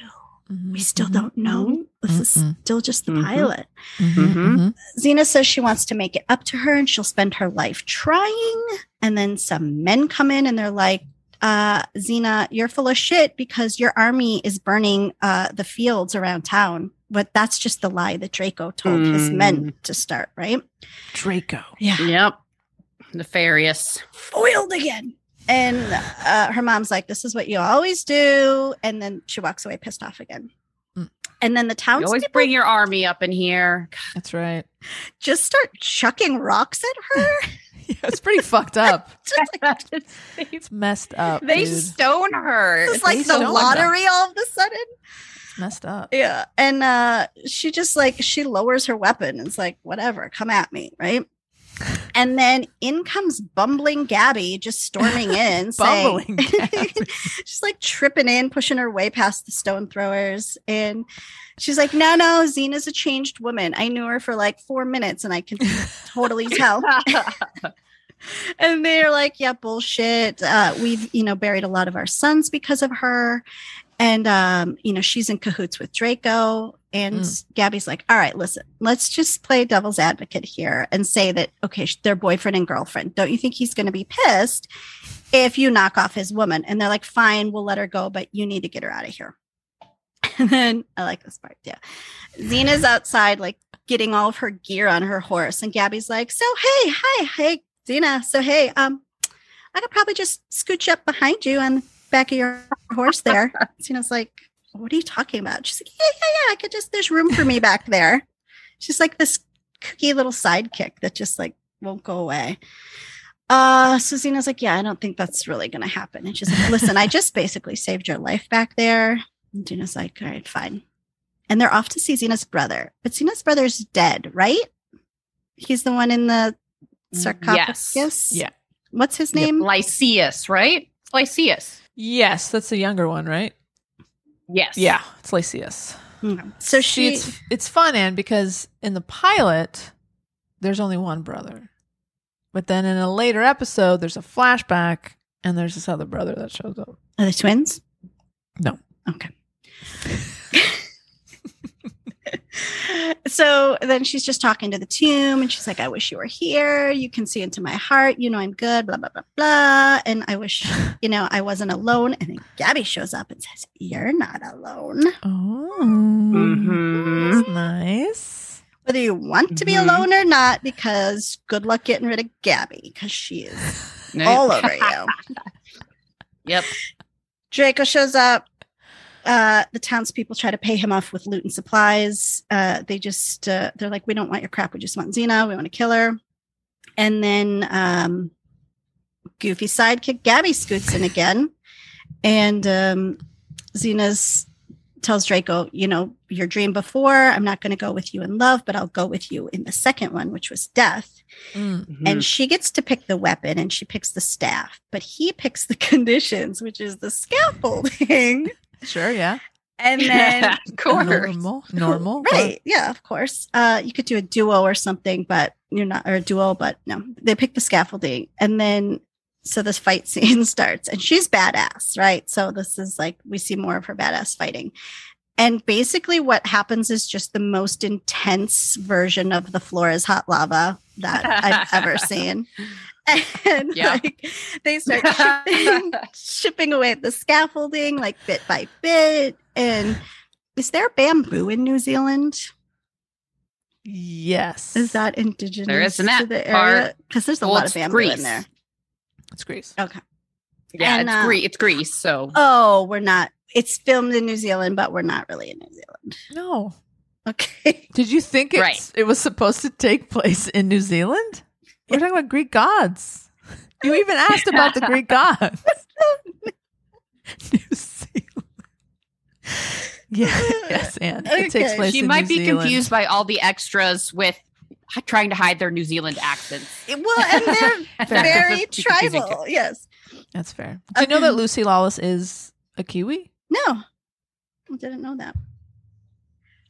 We mm-hmm, still mm-hmm, don't know. Mm-hmm, this is Mm-mm. still just the pilot. Xena says she wants to make it up to her and she'll spend her life trying. And then some men come in and they're like, uh, Xena, you're full of shit because your army is burning uh, the fields around town. But that's just the lie that Draco told his mm. men to start, right? Draco. Yeah. Yep. Nefarious. Foiled again. And uh, her mom's like, this is what you always do. And then she walks away pissed off again. Mm. And then the You always bring your army up in here. That's right. just start chucking rocks at her. Yeah, it's pretty fucked up. Just like, It's messed up. they dude. stone her. It's like They the don't. lottery all of a sudden. It's messed up. Yeah. And uh she just like she lowers her weapon it's like, whatever, come at me, right? And then in comes bumbling Gabby just storming in, saying Bumbling Gabby. she's like tripping in, pushing her way past the stone throwers. And she's like, No, no, Xena's a changed woman. I knew her for like four minutes and I can totally tell. and they're like, yeah, bullshit. Uh, we've, you know, buried a lot of our sons because of her. And, um, you know, she's in cahoots with Draco. And Mm. Gabby's like, all right, listen, let's just play devil's advocate here and say that, okay, they're boyfriend and girlfriend. Don't you think he's going to be pissed if you knock off his woman? And they're like, fine, we'll let her go, but you need to get her out of here. And then I like this part. Yeah. Xena's outside, like getting all of her gear on her horse. And Gabby's like, so, hey, hi, hey, Xena. So, hey, um, I could probably just scooch up behind you the back of your horse there. Xena's like, what are you talking about? She's like, yeah, yeah, yeah. I could just, there's room for me back there. She's like this cookie little sidekick that just like won't go away. Uh, so like, yeah, I don't think that's really going to happen. And she's like, listen, I just basically saved your life back there. And Xena's like, all right, fine. And they're off to see Xena's brother. But Xena's brother's dead, right? He's the one in the sarcophagus. Yeah. What's his name? Lyceus, right? It's Lyceus. Yes, that's the younger one, right? Yes. Yeah, it's Lyceus. Hmm. Okay. So See, she, it's it's fun, Anne, because in the pilot, there's only one brother, but then in a later episode, there's a flashback, and there's this other brother that shows up. are they twins? No. Okay. So then she's just talking to the tomb and she's like, I wish you were here. You can see into my heart. You know, I'm good, blah, blah, blah, blah. And I wish, you know, I wasn't alone. And then Gabby shows up and says, You're not alone. Oh, mm-hmm. that's nice. Whether you want to be Mhm. alone or not, because good luck getting rid of Gabby, because she is all over you. Yep. Draco shows up. Uh, the townspeople try to pay him off with loot and supplies. Uh, they just uh, they're like, we don't want your crap. We just want Xena. We want to kill her. And then um, Goofy sidekick Gabby scoots in again, and um, Xena's tells Draco, you know, your dream before, I'm not going to go with you in love, but I'll go with you in the second one, which was death. Mm. Mhm. And she gets to pick the weapon and she picks the staff, but he picks the conditions, which is the scaffolding. Sure, yeah. And then of course. Normal. Normal. right yeah of course uh you could do a duo or something but you're not or a duo but no they pick the scaffolding and then so this fight scene starts and she's badass right so this is like we see more of her badass fighting and basically what happens is just the most intense version of the floor is hot lava that i've ever seen and Yeah. like they start shipping, chipping away at the scaffolding like bit by bit and is there bamboo in New Zealand? Yes. Is that indigenous There is in to the area? Because there's a Well, lot of bamboo Greece. in there. It's Greece. Okay. Yeah, And, it's uh, Greece. It's Greece. So Oh, we're not. It's filmed in New Zealand, but we're not really in New Zealand. No. Okay. Did you think it's, Right. it was supposed to take place in New Zealand? We're talking about Greek gods. You even asked about the Greek gods. New Zealand. Yeah, yes, and it takes place. she in might New be Zealand. confused by all the extras with trying to hide their New Zealand accents. Well, and they're very It's confusing too. tribal. Yes. That's fair. Do you know that um, Lucy Lawless is a Kiwi? No, I didn't know that.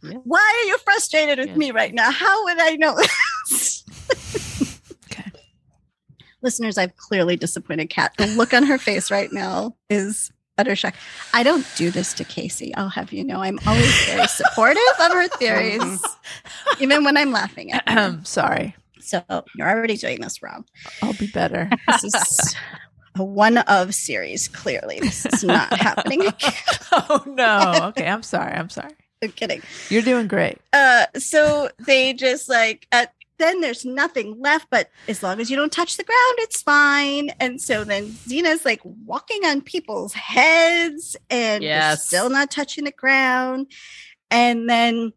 Yeah. Why are you frustrated with Yes. me right now? How would I know this? Okay. Listeners, I've clearly disappointed Kat. The look on her face right now is utter shock. I don't do this to Casey. I'll have you know. I'm always very supportive of her theories, even when I'm laughing at her. Ahem, Sorry, So you're already doing this wrong. I'll be better. This is a one of series. Clearly, this is not happening again. oh no. Okay, I'm sorry. I'm sorry. I'm kidding. You're doing great. Uh, so they just like uh, then there's nothing left, but as long as you don't touch the ground, it's fine. And so then Xena's like walking on people's heads and Yes. still not touching the ground. And then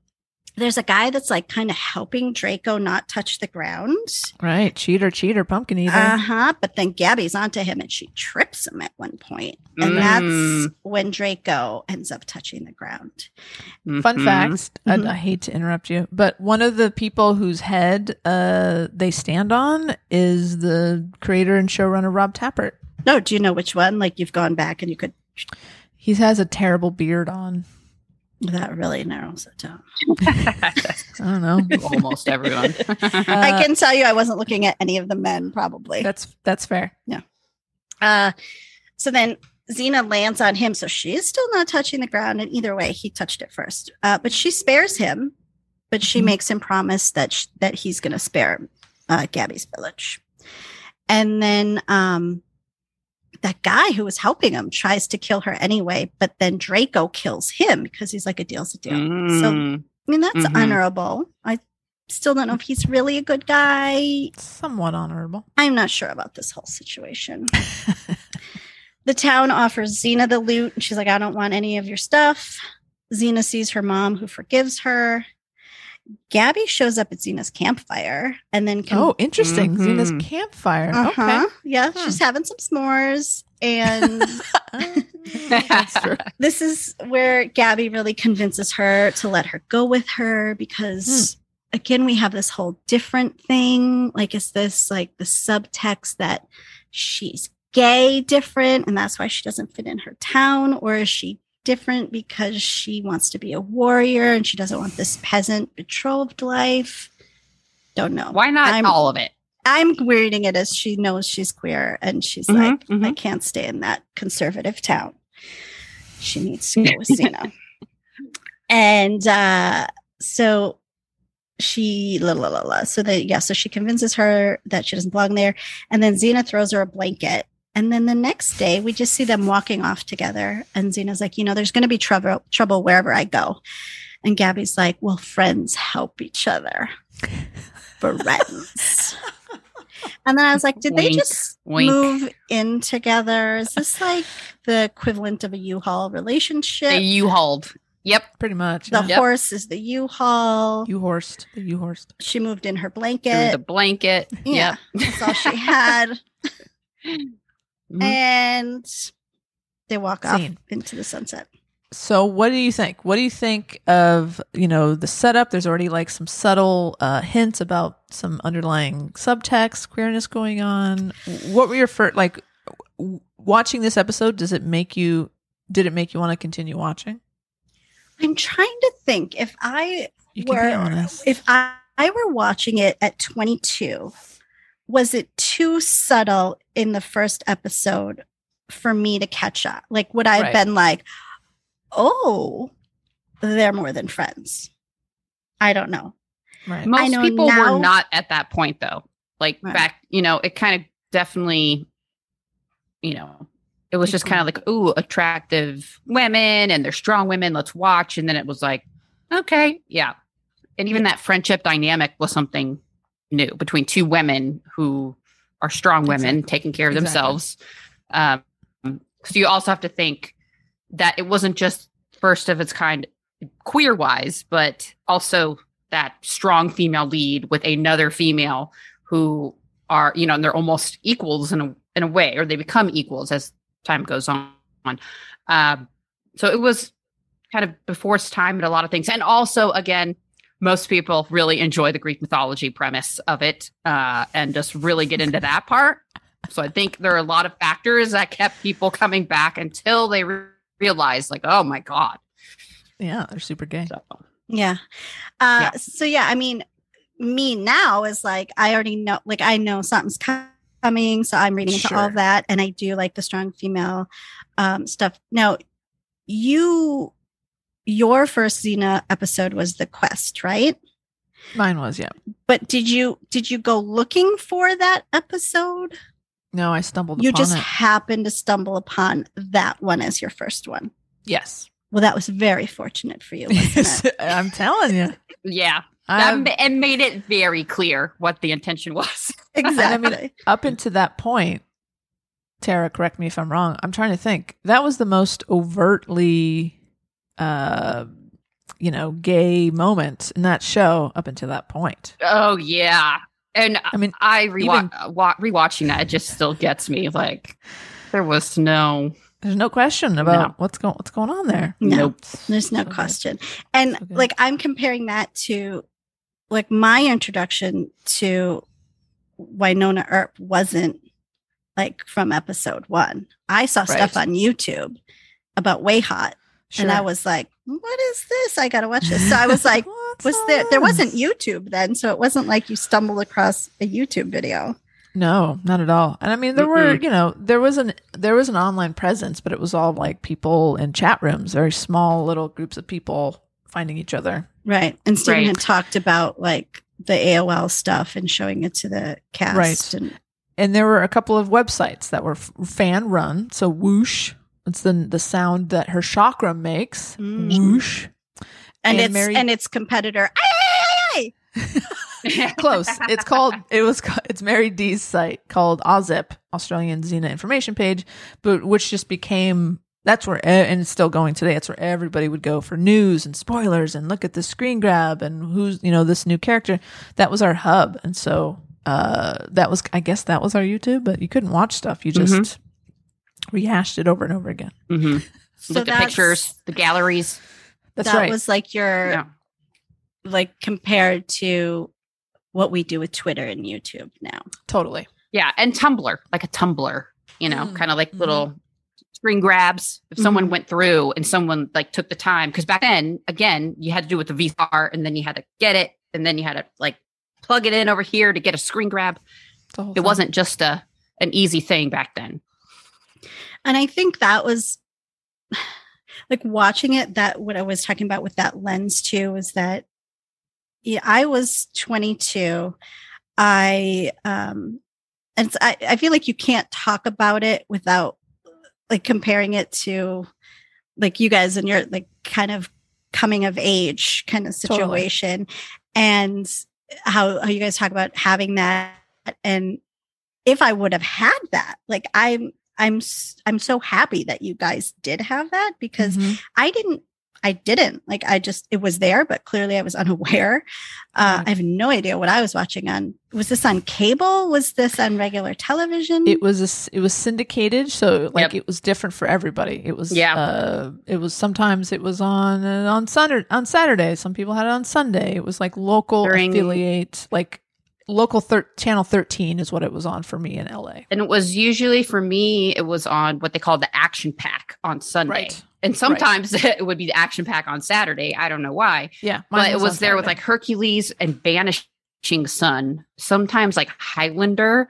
there's a guy that's like kind of helping Draco not touch the ground. Right, cheater, cheater, pumpkin eater. Uh huh. But then Gabby's onto him and she trips him at one point. And Mm. that's when Draco ends up touching the ground. Fun Mhm. fact Mhm. I, I hate to interrupt you, but one of the people whose head uh, they stand on is the creator and showrunner Rob Tapert. No, do you know which one? Like you've gone back and you could He has a terrible beard on. That really narrows it down. I don't know. Almost everyone. I Uh, can tell you I wasn't looking at any of the men probably. That's that's fair. Yeah. Uh so then Xena lands on him, so she is still not touching the ground. And either way, he touched it first. Uh, but she spares him, but she Mhm. makes him promise that sh- that he's going to spare uh, Gabby's village. And then um, that guy who was helping him tries to kill her anyway, but then Draco kills him because he's like a deal's a deal. So Mm. I mean, that's Mhm. honorable. I still don't know if he's really a good guy. Somewhat honorable. I'm not sure about this whole situation. the town offers Xena the loot, and she's like, I don't want any of your stuff. Xena sees her mom, who forgives her. Gabby shows up at Xena's campfire and then can. oh, interesting. Xena's Mhm. campfire. uh-huh. Yeah, Hmm. she's having some s'mores. And Okay. That's true. this is where Gabby really convinces her to let her go with her because again we have this whole different thing like is this like the subtext that she's gay different and that's why she doesn't fit in her town or is she different because she wants to be a warrior and she doesn't want this peasant betrothed life don't know Why not I'm- all of it? i'm reading it as she knows she's queer and she's Mhm, like mhm. i can't stay in that conservative town she needs to go with Xena. and uh so she la la la la so that yeah so she convinces her that she doesn't belong there and then Xena throws her a blanket and then the next day we just see them walking off together and Xena's like you know there's going to be trouble trouble wherever I go and Gabby's like well friends help each other friends and then I was like did they just wink. move in together is this like the equivalent of a U-Haul relationship The U-hauled. Yep. Pretty much. the yeah. Yep. horse is the U-Haul U-horsed. The you horsed. she moved in her Through blanket. the blanket. yeah, Yep. that's all she had. Mhm. and they walk off into the sunset. So, what do you think? What do you think of you know the setup? There's already like some subtle uh, hints about some underlying subtext queerness going on. What were your first like w- watching this episode? Does it make you? Did it make you want to continue watching? I'm trying to think if I You can were be honest. if I, I were watching it at 22, was it too subtle in the first episode for me to catch up? Like, would I have Right. been like, oh, they're more than friends? I don't know. right. Most know people now- were not at that point though. Like Right. back, you know, it kind of definitely, you know, it was just kind of like, ooh, attractive women and they're strong women. Let's watch. And then it was like, okay, yeah. And even that friendship dynamic was something new between two women who are strong women Exactly. taking care of Exactly. themselves. Um, so you also have to think that it wasn't just first of its kind queer wise, but also that strong female lead with another female who are, you know, and they're almost equals in a in a way, or they become equals as time goes on. Um, so it was kind of before its time at a lot of things, and also again, most people really enjoy the Greek mythology premise of it, uh, and just really get into that part. So I think there are a lot of factors that kept people coming back until they re- realized, like, oh my god. Yeah, they're super gay. So Yeah. Uh, Yeah. So, yeah, I mean, me now is like, I already know, like, I know something's coming. So I'm reading into all of that. And I do like the strong female um, stuff. Now, you, your first Xena episode was The Quest, right? Mine was, yeah. But did you did you go looking for that episode? No, I stumbled You upon just it. happened to stumble upon that one as your first one. yes. Well, that was very fortunate for you, wasn't it? I'm telling you. yeah, that and made it very clear what the intention was. exactly. I mean, up until that point, Tara, correct me if I'm wrong. I'm trying to think. That was the most overtly, uh, you know, gay moment in that show up until that point. oh yeah, and I mean, I rewa- even- wa- rewatching that it just still gets me. Like there was no there's no question about No. what's going what's going on there. No. nope. There's no So good. question. And So good. like I'm comparing that to like my introduction to Wynonna Earp wasn't like from episode one. I saw stuff on YouTube about WayHaught and I was like, what is this? I gotta watch this. So I was like, was there there wasn't? YouTube then, so it wasn't like you stumbled across a YouTube video. No, not at all. And I mean, there were, you know, there was an there was an online presence, but it was all like people in chat rooms, very small little groups of people finding each other. Right. And Steven Right. had talked about like the AOL stuff and showing it to the cast. Right. And And there were a couple of websites that were f- fan run. So whoosh, it's the the sound that her chakram makes. Mm. Whoosh. and, And its Mary- and its competitor. Close. It's called. It was. It's Mary D's site called AUSXIP, Australian Xena Information Page, but which just became. That's where, and it's still going today. That's where everybody would go for news and spoilers and look at the screen grab and who's you know this new character. That was our hub, and so uh that was. I guess that was our YouTube, but you couldn't watch stuff. You just Mhm. Rehashed it over and over again. hmm So Look at pictures, the galleries. That's that right. was like your Yeah. like compared to what we do with Twitter and YouTube now. totally. Yeah, and Tumblr, like a Tumblr, you know, Mm, kind of like mhm. little screen grabs. If someone Mhm. went through and someone like took the time, because back then, again, you had to do it with the VCR, and then you had to get it, and then you had to like plug it in over here to get a screen grab. It's a whole It thing. wasn't just a an easy thing back then. And I think that was like watching it that what I was talking about with that lens too was that yeah, I was 22. I um and I, I feel like you can't talk about it without like comparing it to like you guys and your like kind of coming of age kind of Totally. situation and how, how you guys talk about having that and if I would have had that like I'm I'm s- I'm so happy that you guys did have that because Mhm. I didn't I didn't like. I just it was there, but clearly I was unaware. Uh, Right. I have no idea what I was watching on. Was this on cable? Was this on regular television? It was a s it was syndicated, so like Yep. it was different for everybody. It was Yeah. Uh, it was sometimes it was on uh, on Sunday on Saturday. Some people had it on Sunday. It was like local During- affiliate, like local thir- channel thirteen is what it was on for me in LA. And it was usually for me, it was on what they call the action pack on Sunday. Right. And sometimes it would be the action pack on Saturday. I don't know why. Yeah, but mine it was on there with like Hercules and Vanishing Son. Sometimes like Highlander,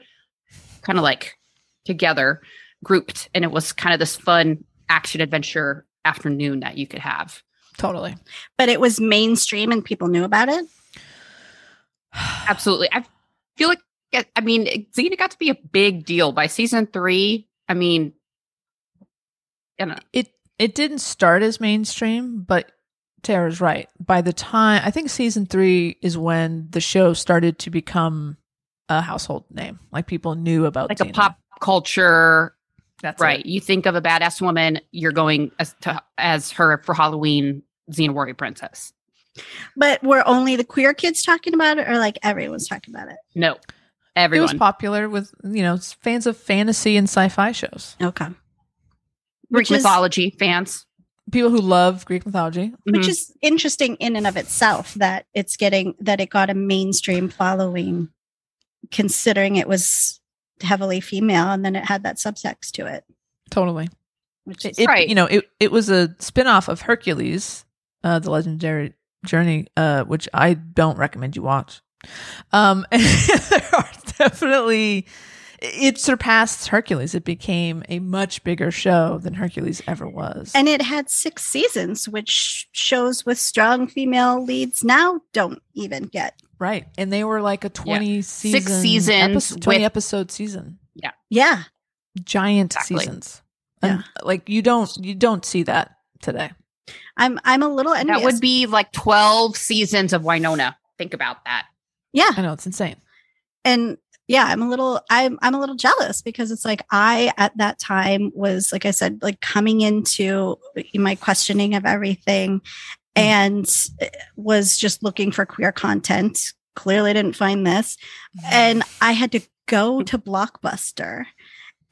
kind of like together, grouped. And it was kind of this fun action adventure afternoon that you could have. totally. but it was mainstream and people knew about it. Absolutely. I feel like, I mean, Xena got to be a big deal by season three. I mean, you know, it it didn't start as mainstream, but Tara's right. By the time I think season three is when the show started to become a household name, like people knew about like a pop culture That's right it. you think of a badass woman you're going as to as her for halloween xena warrior princess But were only the queer kids talking about it, or like everyone's talking about it? no everyone. It everyone was popular with you know fans of fantasy and sci-fi shows. Okay. greek which is- mythology fans People who love Greek mythology. which Mhm. is interesting in and of itself that it's getting that it got a mainstream following considering it was heavily female and then it had that subtext to it Totally. which is It, it- Right. You know, it it was a spin-off of Hercules, uh, the legendary journey, uh, which I don't recommend you watch. Um, there are definitely it surpassed Hercules. It became a much bigger show than Hercules ever was. and it had six seasons which shows with strong female leads now don't even get right, and they were like a twenty season seasons episode, twenty with- episode season, yeah Yeah. giant Exactly. seasons. And, like you don't you don't see that today. I'm i'm a little envious that would be like 12 seasons of Wynonna. Think about that. Yeah. I know it's insane. and yeah i'm a little i'm i'm a little jealous because it's like i at that time was like i said like coming into my questioning of everything and eh, was just looking for queer content. Clearly didn't find this. And i had to go to blockbuster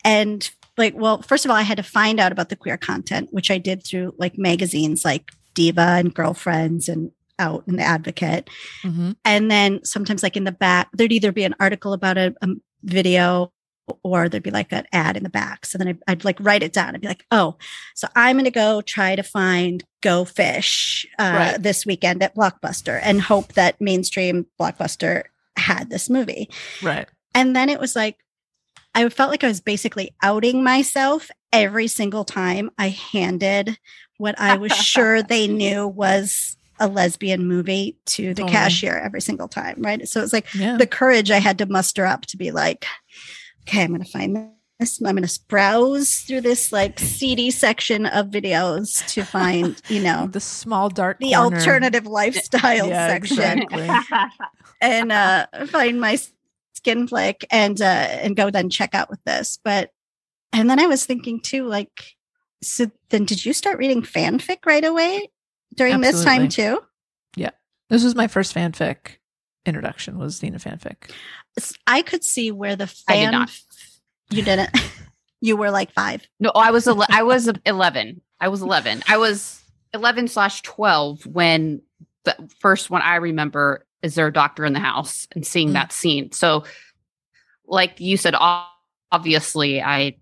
and like well first of all i had to find out about the queer content which i did through like magazines like diva and girlfriends and out and the advocate Mhm. and then sometimes like in the back there'd either be an article about a, a video or there'd be like an ad in the back so then I'd, I'd like write it down and be like oh so i'm going to go try to find go fish uh, Right. this weekend at blockbuster and hope that mainstream blockbuster had this movie Right. and then it was like i felt like i was basically outing myself every single time i handed what i was sure they knew was a lesbian movie to the Totally. cashier every single time right so it's like Yeah. the courage I had to muster up to be like, okay, I'm going to find this. I'm going to browse through this like CD section of videos to find, you know, the small dark the corner. alternative lifestyle Yeah, section exactly. and uh, find my skin flick and uh, and go then check out with this. But and then I was thinking too, like, so then did you start reading fanfic right away during this time too yeah This was my first fanfic introduction. Was Xena fanfic? i could see where the I did fan. not. You didn't. you were like five. no i was ele- i was 11 i was 11 i was 11 slash 12 when the first one i remember is there a doctor in the house and seeing Mm. that scene so like you said obviously i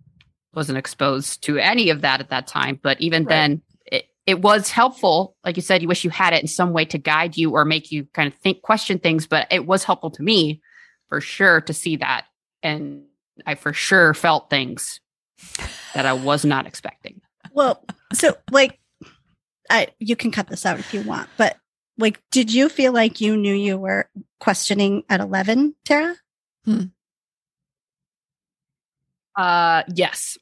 wasn't exposed to any of that at that time but even Right. then it, it was helpful like you said you wish you had it in some way to guide you or make you kind of think question things but it was helpful to me for sure to see that and i for sure felt things that i was not expecting Well, so like, I you can cut this out if you want, but like, did you feel like you knew you were questioning at eleven, Tara? Uh, yes.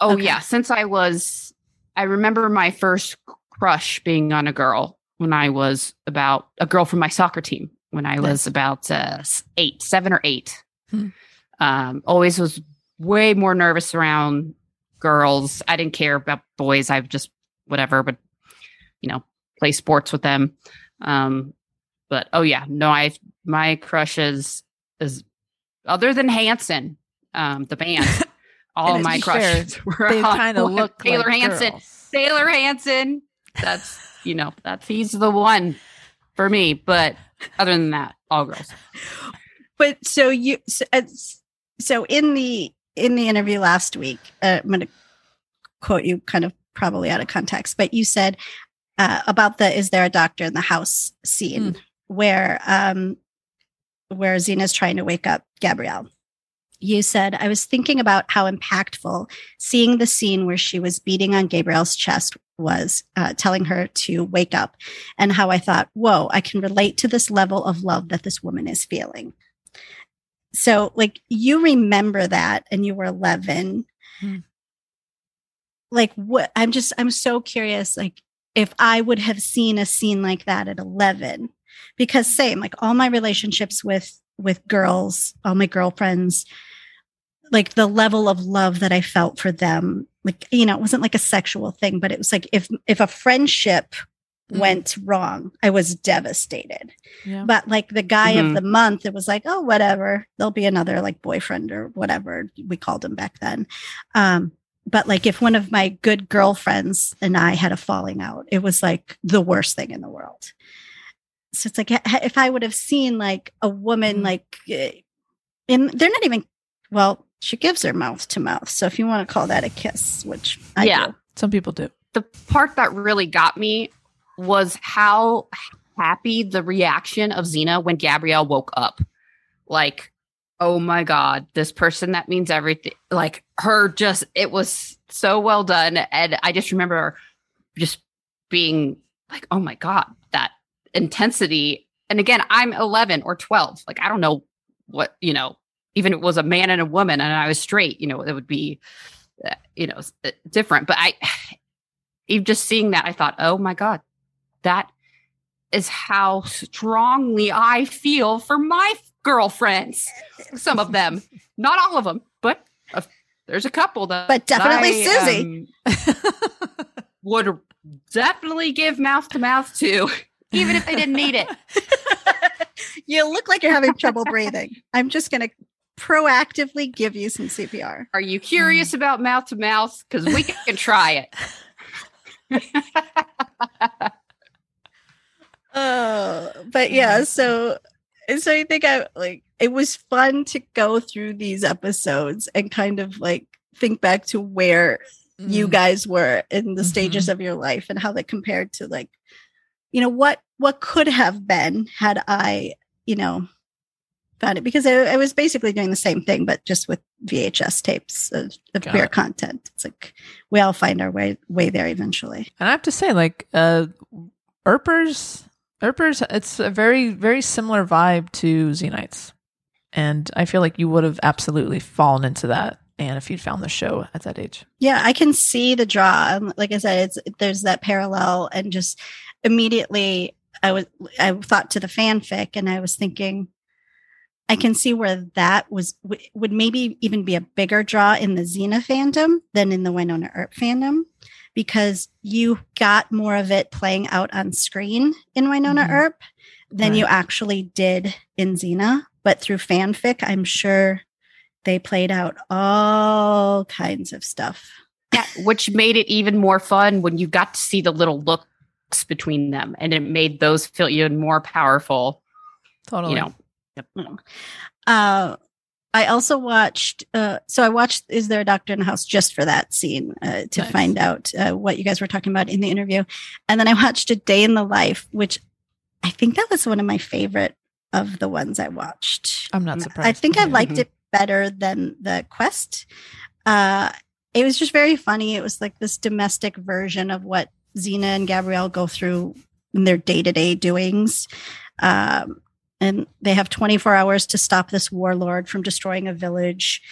Oh, Okay. yeah. Since I was, I remember my first crush being on a girl when I was about a girl from my soccer team when I was about uh, eight, seven or eight. Hmm. Um, always was way more nervous around girls. I didn't care about boys. I just whatever, but you know, play sports with them. Um, but oh yeah, no, I my crushes is other than Hanson, um, the band. all my to be fair, crushes were They kind of look Taylor like Hanson. girls. Taylor Hanson. That's you know that's he's the one for me. But other than that, all girls. but so you so, so in the in the interview last week uh, i'm going to quote you kind of probably out of context but you said uh, about the is there a doctor in the house scene where um where Xena's trying to wake up Gabrielle. You said, I was thinking about how impactful seeing the scene where she was beating on Gabrielle's chest was, uh, telling her to wake up, and how I thought, whoa, I can relate to this level of love that this woman is feeling. So, like, you remember that, and you were 11. Hmm. Like, what? I'm just, I'm so curious, like, if I would have seen a scene like that at 11 because same like all my relationships with with girls all my girlfriends like the level of love that i felt for them like you know it wasn't like a sexual thing but it was like if if a friendship Mm. went wrong i was devastated Yeah. but like the guy of Mhm. the month it was like oh whatever there'll be another like boyfriend or whatever we called him back then um but like if one of my good girlfriends and i had a falling out it was like the worst thing in the world so it's like if i would have seen like a woman Mhm. like eh, and they're not even well she gives her mouth to mouth so if you want to call that a kiss which I Yeah. do. Some people do. the part that really got me was how happy the reaction of Xena when Gabrielle woke up. Like, oh my God, this person that means everything. Like, her just, it was so well done. And I just remember just being like, oh my God, that intensity. And again, I'm 11 or 12. Like, I don't know what, you know, even it was a man and a woman and I was straight, you know, it would be, uh, you know, uh, different. But I, even just seeing that, I thought, oh my God, that is how strongly I feel for my girlfriends. Some of them, not all of them, but uh, there's a couple that, But definitely I, Susie. um, would definitely give mouth to mouth to, even if they didn't need it. you look like you're having trouble breathing i'm just going to proactively give you some cpr Are you curious about mouth to mouth? Because we can try it. Oh, but yeah, so so I think I like it was fun to go through these episodes and kind of like think back to where you Mm. guys were in the stages of your life and how they compared to like you know what what could have been had I, you know, found it because I, I was basically doing the same thing but just with VHS tapes of, of queer it. content. It's like we all find our way way there eventually. And I have to say, like, uh, Earpers, Earpers, it's a very, very similar vibe to Xenites. And I feel like you would have absolutely fallen into that. And if you'd found the show at that age, Yeah, I can see the draw. Um, Like I said, it's there's that parallel, and just immediately I was I thought to the fanfic, and I was thinking, I can see where that was would maybe even be a bigger draw in the Xena fandom than in the Wynonna Earp fandom, because you got more of it playing out on screen in Wynonna Mhm. Earp than you actually did in Xena. But through fanfic, I'm sure they played out all kinds of stuff. Yeah, which made it even more fun when you got to see the little looks between them, and it made those feel even more powerful. totally. You know, Uh, I also watched. Uh, so I watched "Is There a Doctor in the House" just for that scene uh, to Nice. find out uh, what you guys were talking about in the interview, and then I watched "A Day in the Life," which I think that was one of my favorite of the ones I watched. I'm not surprised. I think I Yeah. liked it better than the Quest. Uh, it was just very funny. It was like this domestic version of what Xena and Gabrielle go through in their day to day doings. Um, and they have 24 hours to stop this warlord from destroying a village.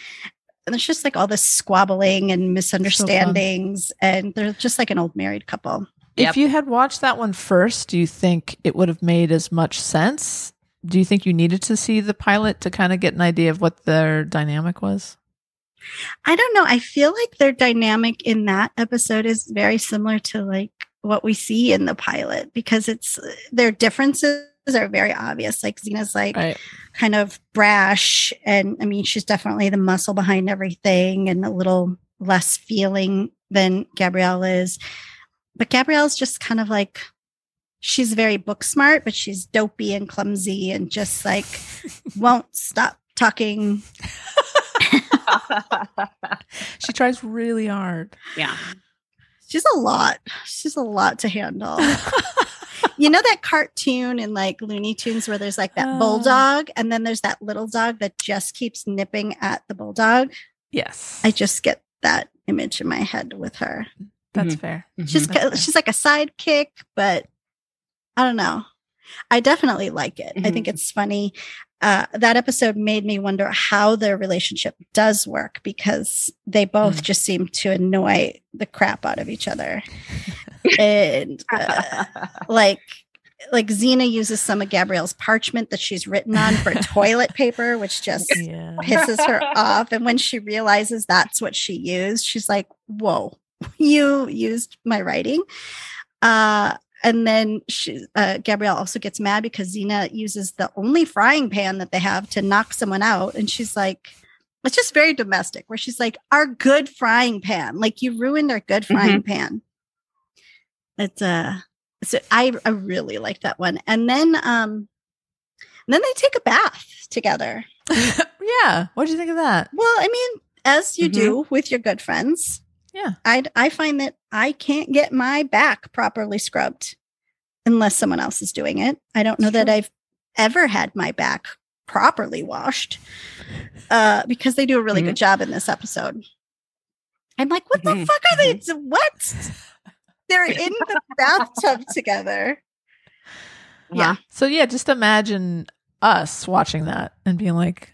And it's just like all this squabbling and misunderstandings. and they're just like an old married couple. Yep. If you had watched that one first, do you think it would have made as much sense? Do you think you needed to see the pilot to kind of get an idea of what their dynamic was? I don't know. I feel like their dynamic in that episode is very similar to like what we see in the pilot because it's uh, their differences are very obvious. Like Xena's like Right. kind of brash, and I mean she's definitely the muscle behind everything, and a little less feeling than Gabrielle is. But Gabrielle's just kind of like she's very book smart, but she's dopey and clumsy, and just like won't stop talking. She tries really hard. yeah. She's a lot. She's a lot to handle. you know that cartoon in like Looney Tunes where there's like that Oh. bulldog and then there's that little dog that just keeps nipping at the bulldog. yes. I just get that image in my head with her. That's Mhm. fair. She's That's fair. she's like a sidekick, but I don't know. I definitely like it. I Mm-hmm. think it's funny. Uh, that episode made me wonder how their relationship does work because they both Mm. just seem to annoy the crap out of each other. and uh, like like Xena uses some of Gabrielle's parchment that she's written on for toilet paper, which just Yeah. pisses her off. And when she realizes that's what she used, she's like, Whoa, you used my writing. Uh and then she, uh, Gabrielle also gets mad because Xena uses the only frying pan that they have to knock someone out. And she's like, it's just very domestic, where she's like, our good frying pan. Like you ruined our good frying pan. It's uh so I, I really like that one. And then um and then they take a bath together. yeah. What do you think of that? Well, I mean, as you Mhm. do with your good friends. Yeah. I I find that I can't get my back properly scrubbed unless someone else is doing it. I don't know that I've ever had my back properly washed. Uh because they do a really Mhm. good job in this episode. I'm like, what the Mhm. fuck are they do- what? They're in the bathtub together. Yeah. So yeah, just imagine us watching that and being like,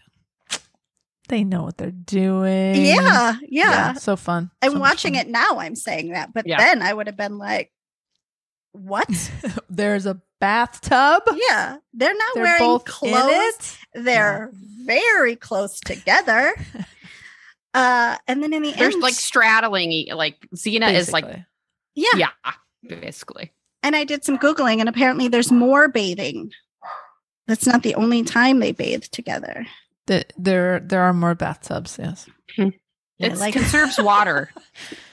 they know what they're doing. Yeah, yeah. So fun. I'm So watching fun. it now. I'm saying that, but Yeah. then I would have been like, "What? There's a bathtub. yeah, they're not They're wearing both clothes. They're very close together." uh, and then in the There's end, like straddling, like Xena is like, yeah. yeah, basically. And I did some googling, and apparently there's more bathing. That's not the only time they bathe together. The- there there are more bathtubs. Yes. I It like- conserves water.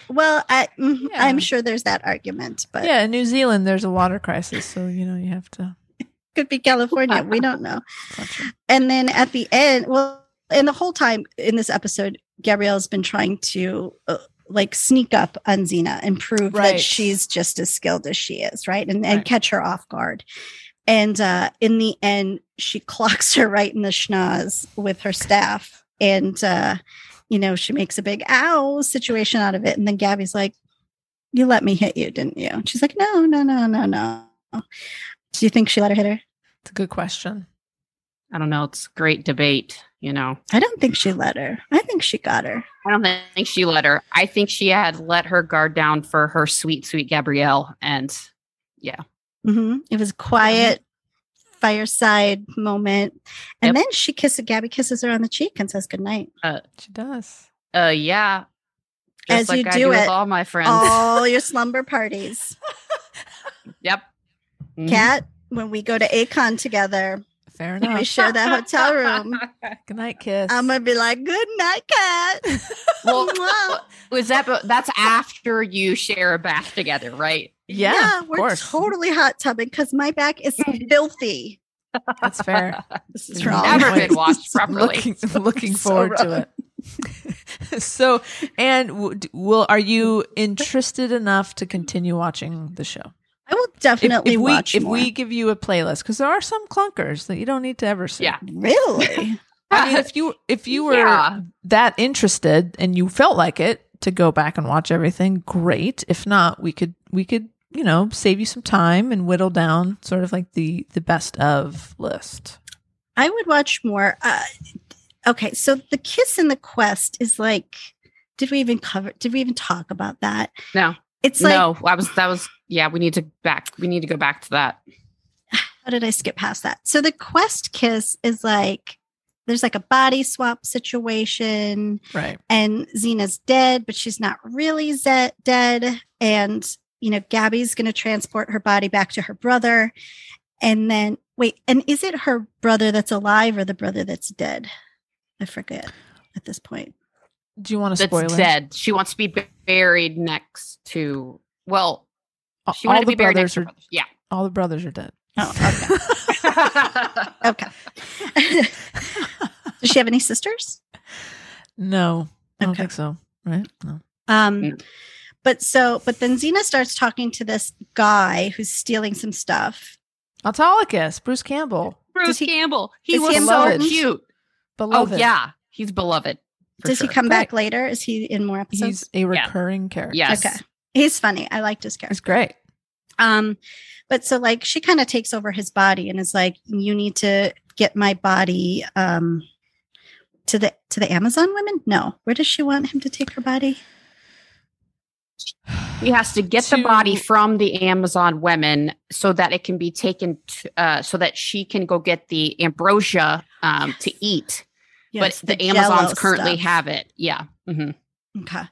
Well, I, mhm, Yeah. I'm sure there's that argument, but yeah. In New Zealand, there's a water crisis, so you know you have to. could be California. we don't know. it's. And then at the end, well, and the whole time in this episode, Gabrielle's been trying to uh, like sneak up on Xena and prove Right. that she's just as skilled as she is, right? And and Right. catch her off guard. And uh, in the end, she clocks her right in the schnoz with her staff, and uh, you know she makes a big ow situation out of it. And then Gabby's like, "You let me hit you, didn't you?" And she's like, "No, no, no, no, no." Do you think she let her hit her? It's a good question. I don't know. It's great debate, you know. I don't think she let her. I think she got her. I don't think she let her. I think she had let her guard down for her sweet, sweet Gabrielle. And yeah, hmm It was a quiet fireside moment. And Yep. then she kisses Gabby kisses her on the cheek and says goodnight. She does. uh, yeah. As Just you like I do with it all my friends. All your slumber parties. Yep. Kat, when we go to Acon together, Fair enough. we share that hotel room, Good night, kiss. I'm gonna be like, good night, Kat. Well, was that? That's after you share a bath together, right? Yeah, of we're course. totally hot tubbing because my back is filthy. That's fair. This is wrong. Never been washed properly. looking looking So forward to it. so, and will are you interested enough to continue watching the show? I will If, definitely if we watch if more. we give you a playlist, because there are some clunkers that you don't need to ever see. Yeah. really. I mean, if you if you were Yeah. that interested and you felt like it to go back and watch everything, great. If not, we could we could you know save you some time and whittle down sort of like the the best of list. I would watch more. Uh, okay, so the kiss and the quest is like. Did we even cover? Did we even talk about that? No. It's like no, I was. That was. Yeah, we need to back. We need to go back to that. how did I skip past that? So the quest kiss is like there's like a body swap situation, Right. and Xena's dead, but she's not really ze- dead, and you know, Gabby's going to transport her body back to her brother. And then, wait, and is it her brother that's alive or the brother that's dead? I forget at this point. Do you want to That's spoil it? dead. She wants to be buried next to. Well, A- she wanted All to the be buried next brothers to are brothers. Yeah. all the brothers are dead. Oh, okay. okay. Does she have any sisters? No, I don't Okay. think so. Right? No. Um, Mm. But so, but then Xena starts talking to this guy who's stealing some stuff. Autolycus, Bruce Campbell, Bruce he- Campbell. He was he so important? cute. Oh yeah, he's beloved. Does sure. he come Great. back later? Is he in more episodes? he's a recurring character. Yes. Okay. He's funny. I liked his character. It's great. Um, but so like she kind of takes over his body and is like, you need to get my body um to the to the Amazon women? No. Where does she want him to take her body? He has to get the body from the Amazon women so that it can be taken to, uh, so that she can go get the ambrosia um, to eat. Yes, but the, Jell-O Amazons currently stuff. have it. Yeah. Mm-hmm. Okay.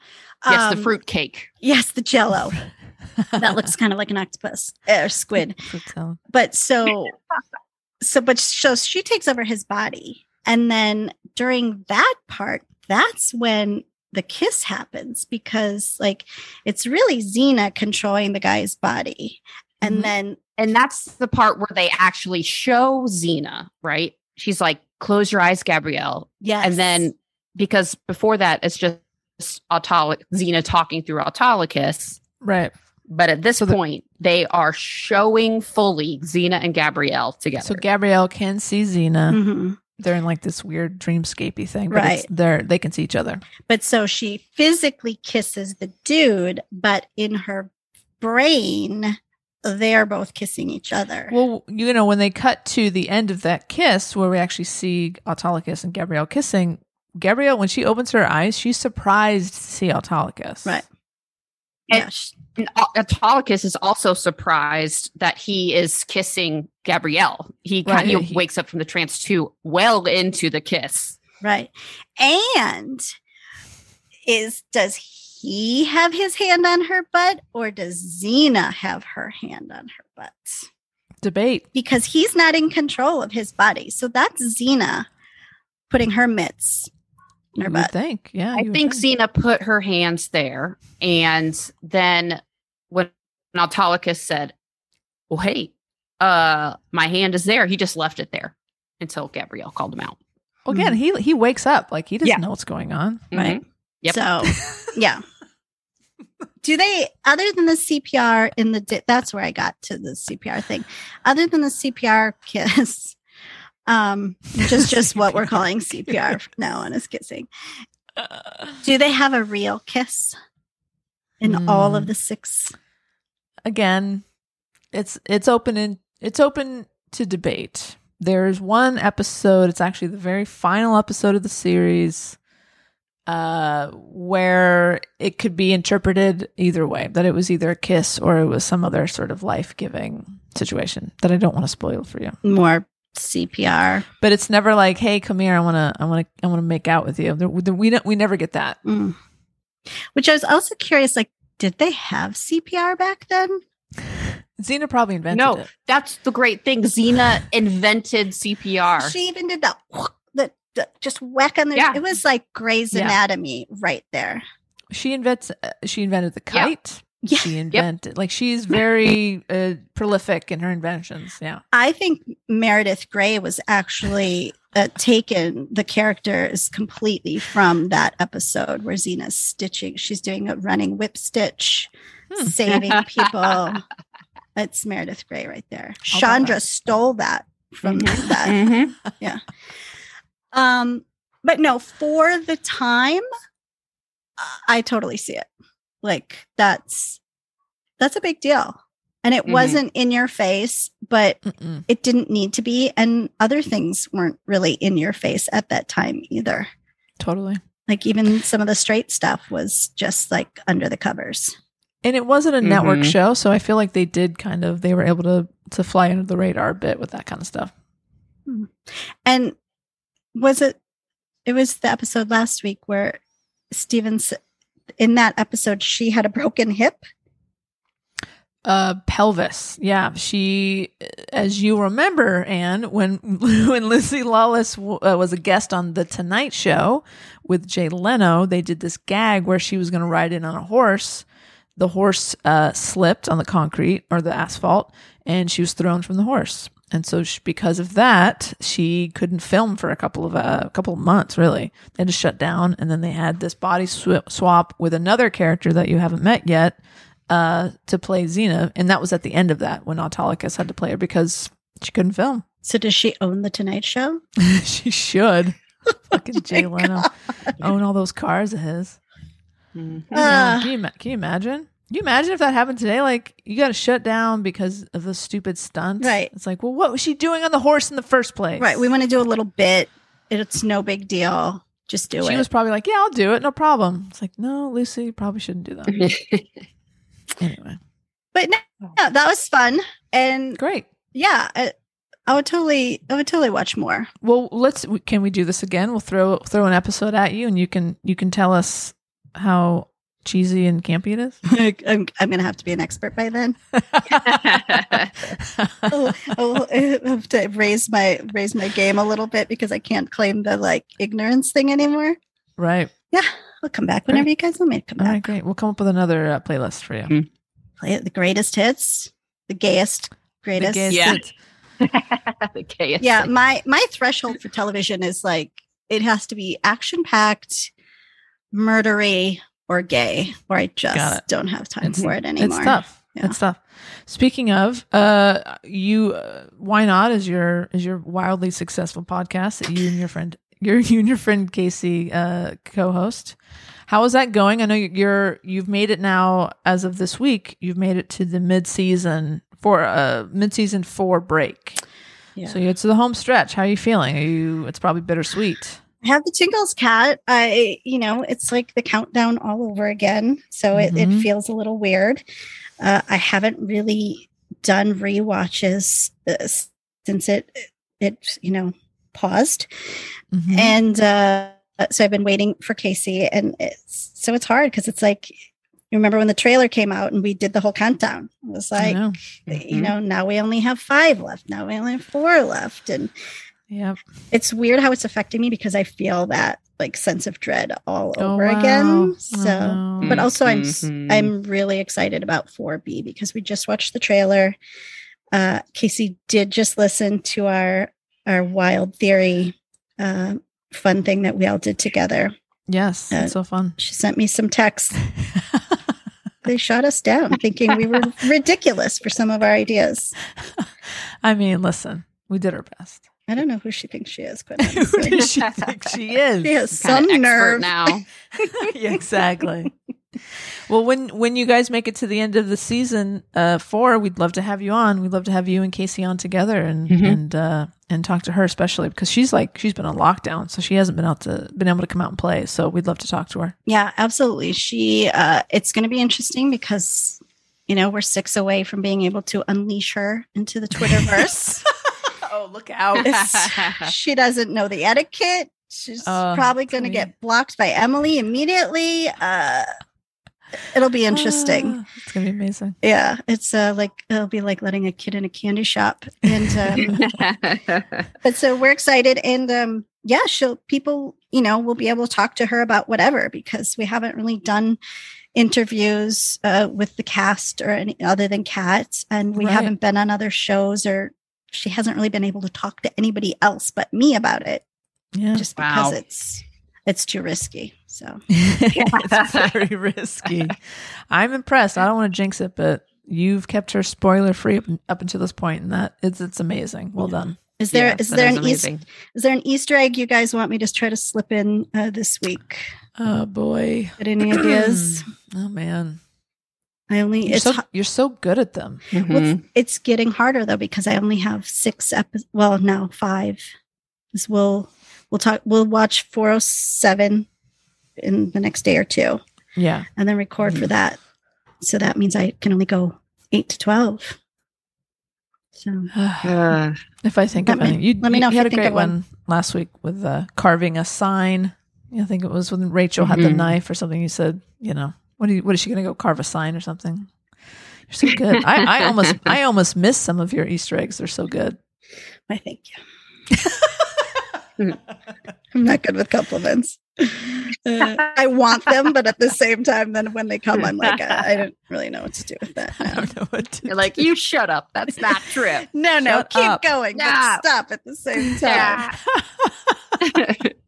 Yes, the Um, fruit cake. Yes, the jello. that looks kind of like an octopus or squid. But so so but so she takes over his body. And then during that part, that's when the kiss happens because like it's really Xena controlling the guy's body. And Mhm. then And that's the part where they actually show Xena, right? She's like, close your eyes, Gabrielle. yes. And then because before that, it's just Autolyc Xena talking through Autolycus. Right. But at this So the- point, they are showing fully Xena and Gabrielle together. So Gabrielle can see Xena. Mhm. They're in like this weird dreamscapey thing, but Right. they're they can see each other. But so she physically kisses the dude, but in her brain, they're both kissing each other. Well, you know, when they cut to the end of that kiss, where we actually see Autolycus and Gabrielle kissing, Gabrielle, when she opens her eyes, she's surprised to see Autolycus. Right. And- And Autolycus is also surprised that he is kissing Gabrielle. He Right, kind of he- wakes up from the trance too, well into the kiss. right. And is does he have his hand on her butt or does Xena have her hand on her butt? Debate. Because he's not in control of his body. So that's Xena putting her mitts in her butt. think. Yeah. I think Xena put her hands there, and then when Autolycus said, "Well, hey, uh, my hand is there," he just left it there until Gabrielle called him out. Well, again, he he wakes up like he doesn't Yeah. know what's going on. Right. Mhm. Yep. So, yeah. Do they, other than the CPR in the, di- that's where I got to the CPR thing. Other than the CPR kiss, um, which is just what we're calling CPR now on is kissing. Do they have a real kiss in all of Hmm. the six? again, it's it's open in it's open to debate. There's one episode, it's actually the very final episode of the series, uh, where it could be interpreted either way, that it was either a kiss or it was some other sort of life giving situation that I don't want to spoil for you. More CPR. But it's never like, hey, come here, I wanna I wanna I wanna make out with you. There, we don't we never get that. Mm. Which I was also curious, like, did they have CPR back then? Xena probably invented No, it. that's the great thing. Xena invented CPR. She even did that, the, the just whack on their. Yeah. It was like Grey's Yeah. Anatomy right there. She invents. Uh, she invented the Yeah. kite. Yeah. She invented like she's very uh, prolific in her inventions. Yeah. I think Meredith Grey was actually uh, taken the character is completely from that episode where Xena's stitching. She's doing a running whip stitch, Hmm. saving people. It's Meredith Grey right there. I'll Chandra that. stole that from Mhm. that. Mhm. Um, but no, for the time, I totally see it. Like that's that's a big deal. And it Mhm. wasn't in your face, but Mm-mm. it didn't need to be. And other things weren't really in your face at that time either. Totally. Like even some of the straight stuff was just like under the covers. And it wasn't a network Mhm. show, so I feel like they did kind of they were able to to fly under the radar a bit with that kind of stuff. And was it it was the episode last week where Stevens in that episode she had a broken hip? Uh, pelvis. Yeah, she, as you remember, Anne, when when Lucy Lawless w- uh, was a guest on the Tonight Show with Jay Leno, they did this gag where she was going to ride in on a horse. The horse uh, slipped on the concrete or the asphalt, and she was thrown from the horse. And so, she, because of that, she couldn't film for a couple of uh, a couple of months. Really, they had to shut down, and then they had this body sw- swap with another character that you haven't met yet uh, to play Xena, and that was at the end of that when Autolycus had to play her because she couldn't film. So does she own the Tonight Show? she should. Fucking Oh Jay Leno God. own all those cars of his. Mhm. Ah. can, you, can you imagine? Can you imagine if that happened today? Like you got to shut down because of the stupid stunt. Right. It's like, well, what was she doing on the horse in the first place? Right. We want to do a little bit. It's no big deal. Just do she it. She was probably like, yeah, I'll do it, no problem. It's like, no, Lucy, you probably shouldn't do that. anyway, but no, no, that was fun. And great. yeah, I, I would totally, I would totally watch more. Well, let's. Can we do this again? We'll throw throw an episode at you, and you can you can tell us how cheesy and campy it is. I'm, I'm going to have to be an expert by then. I'll, I'll have to raise my raise my game a little bit because I can't claim the like ignorance thing anymore. right. Yeah, we'll come back whenever you guys want me to come back. right. Great. We'll come up with another uh, playlist for you. Mm. Play it, the greatest hits, the gayest, The greatest. gayest Yeah. hits. the chaos. yeah, my my threshold for television is like it has to be action packed, murdery, or gay, or I just don't have time Mhm. for it anymore. It's tough. Yeah. It's tough. Speaking of, uh, you, uh, why not? Is your is your wildly successful podcast that you and your friend, your you and your friend Casey, uh, co-host. How is that going? I know you're you've made it now as of this week. You've made it to the mid season for uh mid season four break. Yeah. So you're to the home stretch. How are you feeling? Are you? It's probably bittersweet. I have the Tingles Kat. I, you know, it's like the countdown all over again. So it, Mhm. it feels a little weird. Uh, I haven't really done rewatches uh, since it, it, you know, paused. Mhm. And uh, so I've been waiting for Casey. And it's, so it's hard because it's like, you remember when the trailer came out and we did the whole countdown? It was like, know. you know, now we only have five left. Now we only have four left. And Yep. it's weird how it's affecting me because I feel that like sense of dread all Oh, over wow. again. Oh, So, no. but also I'm s- Mhm. I'm really excited about 4B because we just watched the trailer. Uh, Casey did just listen to our our wild theory uh, fun thing that we all did together. yes, uh, it's so fun. She sent me some texts. They shot us down, thinking we were ridiculous for some of our ideas. I mean, listen, we did our best. I don't know who she thinks she is, but Who does she think she is? She has Kinda some nerve. now. yeah, exactly. well, when when you guys make it to the end of the season uh, four, we'd love to have you on. We'd love to have you and Casey on together and Mhm. and uh, and talk to her especially because she's like she's been on lockdown, so she hasn't been out to been able to come out and play. So we'd love to talk to her. Yeah, absolutely. She uh it's going to be interesting because you know, we're six away from being able to unleash her into the Twitterverse. Oh, look out! She doesn't know the etiquette. She's Uh, probably going to get blocked by Emily immediately. Uh it'll be interesting. It's gonna be amazing. yeah, it's uh like it'll be like letting a kid in a candy shop and um but so we're excited and um yeah she'll people you know will be able to talk to her about whatever because we haven't really done interviews uh, with the cast or any other than cats and we Right. haven't been on other shows or she hasn't really been able to talk to anybody else but me about it Yeah, just because Wow. it's it's too risky so it's very risky. I'm impressed. I don't want to jinx it, but you've kept her spoiler free up, up until this point, and that it's it's amazing. Well done. is there is there Yes, is there is an easter is there an easter egg you guys want me to try to slip in uh, this week Oh boy. Got any ideas oh man. I only You're it's so you're so good at them. Well, Mhm. it's, it's getting harder though because I only have six episodes. Well, no, five. 'Cause we'll we'll talk. We'll watch 407 in the next day or two, Yeah. and then record for that. So that means I can only go eight to twelve. So Uh, if I think Let of me- any, you, let me you know if had you a think great one. one last week with uh, carving a sign. I think it was when Rachel had the Mhm. knife or something. You said, you know, what are you, what is she going to go carve a sign or something? You're so good. I, I almost I almost missed some of your Easter eggs. They're so good. I thank you. I'm not good with compliments. Uh, I want them, but at the same time, then when they come, I'm like, I, I don't really know what to do with that. I don't know what to do. You're like, you shut up. That's not true. No, no, Shut keep up. going, Yeah. but stop at the same time. Yeah.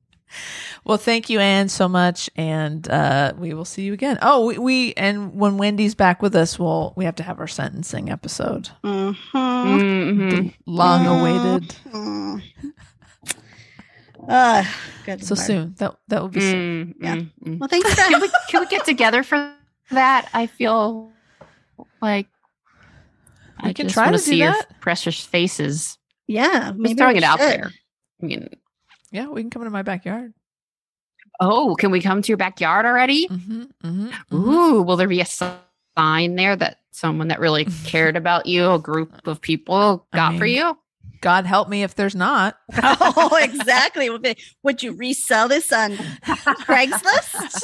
Well, thank you, Anne, so much, and uh, we will see you again. Oh, we, we and when Wendy's back with us, we'll we have to have our sentencing episode, Mhm. Mhm. long awaited. Mhm. Ah, good. So Lord. soon that that will be soon. Mm, Yeah. mm, mm. Well, thanks, Can for we, can we get together for that? I feel like We I can just try to to do see your that. precious faces. Yeah, Just maybe throwing we it out there. I mean, Yeah, we can come into my backyard. Oh, can we come to your backyard already? Mm-hmm, mm-hmm, Ooh, will there be a sign there that someone that really cared about you, a group of people, I got for you? God help me if there's not. oh, exactly. Would Would you resell this on Craigslist?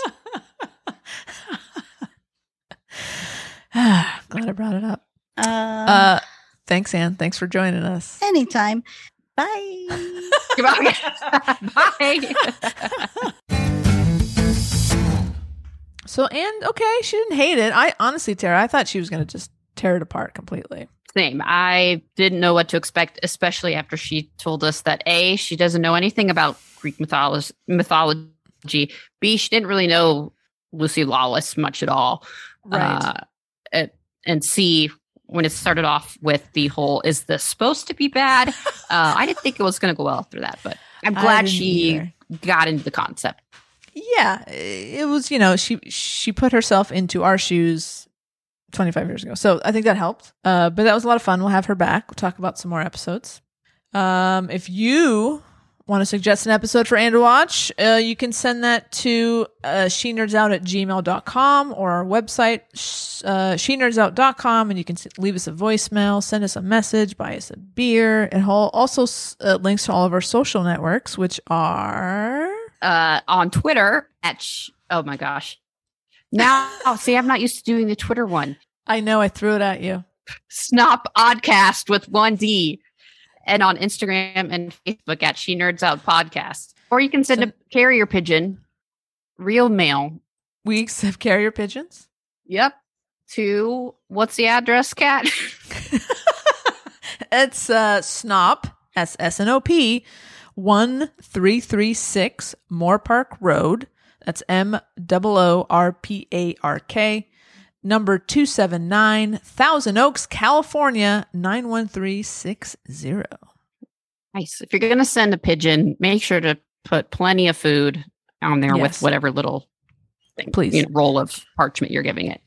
Glad I brought it up. Uh, Uh, thanks, Anne. Thanks for joining us. anytime. Bye. Goodbye. Bye. So, and okay, she didn't hate it. I honestly, Tara, I thought she was going to just tear it apart completely. Same. I didn't know what to expect, especially after she told us that A, she doesn't know anything about Greek mythology, mythology. B, she didn't really know Lucy Lawless much at all. Uh, and, and C, when it started off with the whole, is this supposed to be bad? uh, I didn't think it was going to go well after that, but I'm glad she either. got into the concept. Yeah it was you know she she put herself into our shoes 25 years ago. So i think that helped. Uh but that was a lot of fun. We'll have her back. We'll talk about some more episodes. Um if you want to suggest an episode for to watch uh, you can send that to uh, she nerds out at gmail.com or our website uh, she nerds out.com and you can leave us a voicemail send us a message buy us a beer and also uh, links to all of our social networks which are Uh, on Twitter at, sh- oh my gosh. Now, see, I'm not used to doing the Twitter one. i know i threw it at you Snop Oddcast with one D, and on Instagram and Facebook at She Nerds Out Podcast. Or you can send Send- a carrier pigeon, real mail. weeks of carrier pigeons. Yep. To what's the address, Kat? it's uh Snop S S N O P one three three six Moorpark Road. That's M O O R P A R K. Number two seven nine Thousand Oaks, California nine one three six zero. nice. If you're gonna send a pigeon, make sure to put plenty of food on there Yes. with whatever little thing, Please. you know, roll of parchment you're giving it.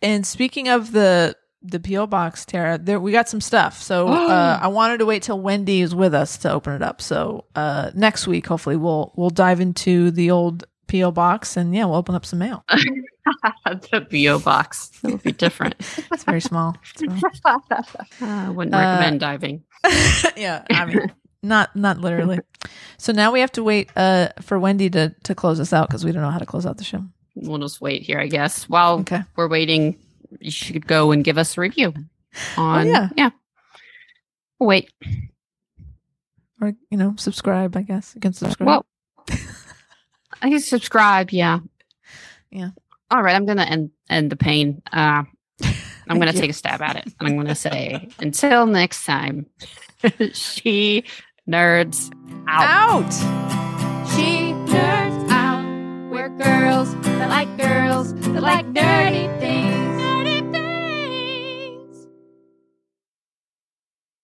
And speaking of the the PO box, Tara, there we got some stuff. So uh, I wanted to wait till Wendy is with us to open it up. So uh, next week, hopefully, we'll we'll dive into the old PO box and yeah, we'll open up some mail. the PO box. That would be different. It's very small. I wouldn't Uh, recommend diving. yeah, I mean, not not literally. So now we have to wait uh, for Wendy to to close us out because we don't know how to close out the show. We'll just wait here, I guess. While Okay. we're waiting, you should go and give us a review. On yeah. yeah. Wait. Or you know, subscribe. I guess you can subscribe. Well, I can subscribe. Yeah. Yeah. All right. I'm gonna end end the pain. Uh, I'm gonna you. take a stab at it, and I'm gonna say until next time. she nerds out. out. She nerds out. We're girls that like girls that like nerdy things.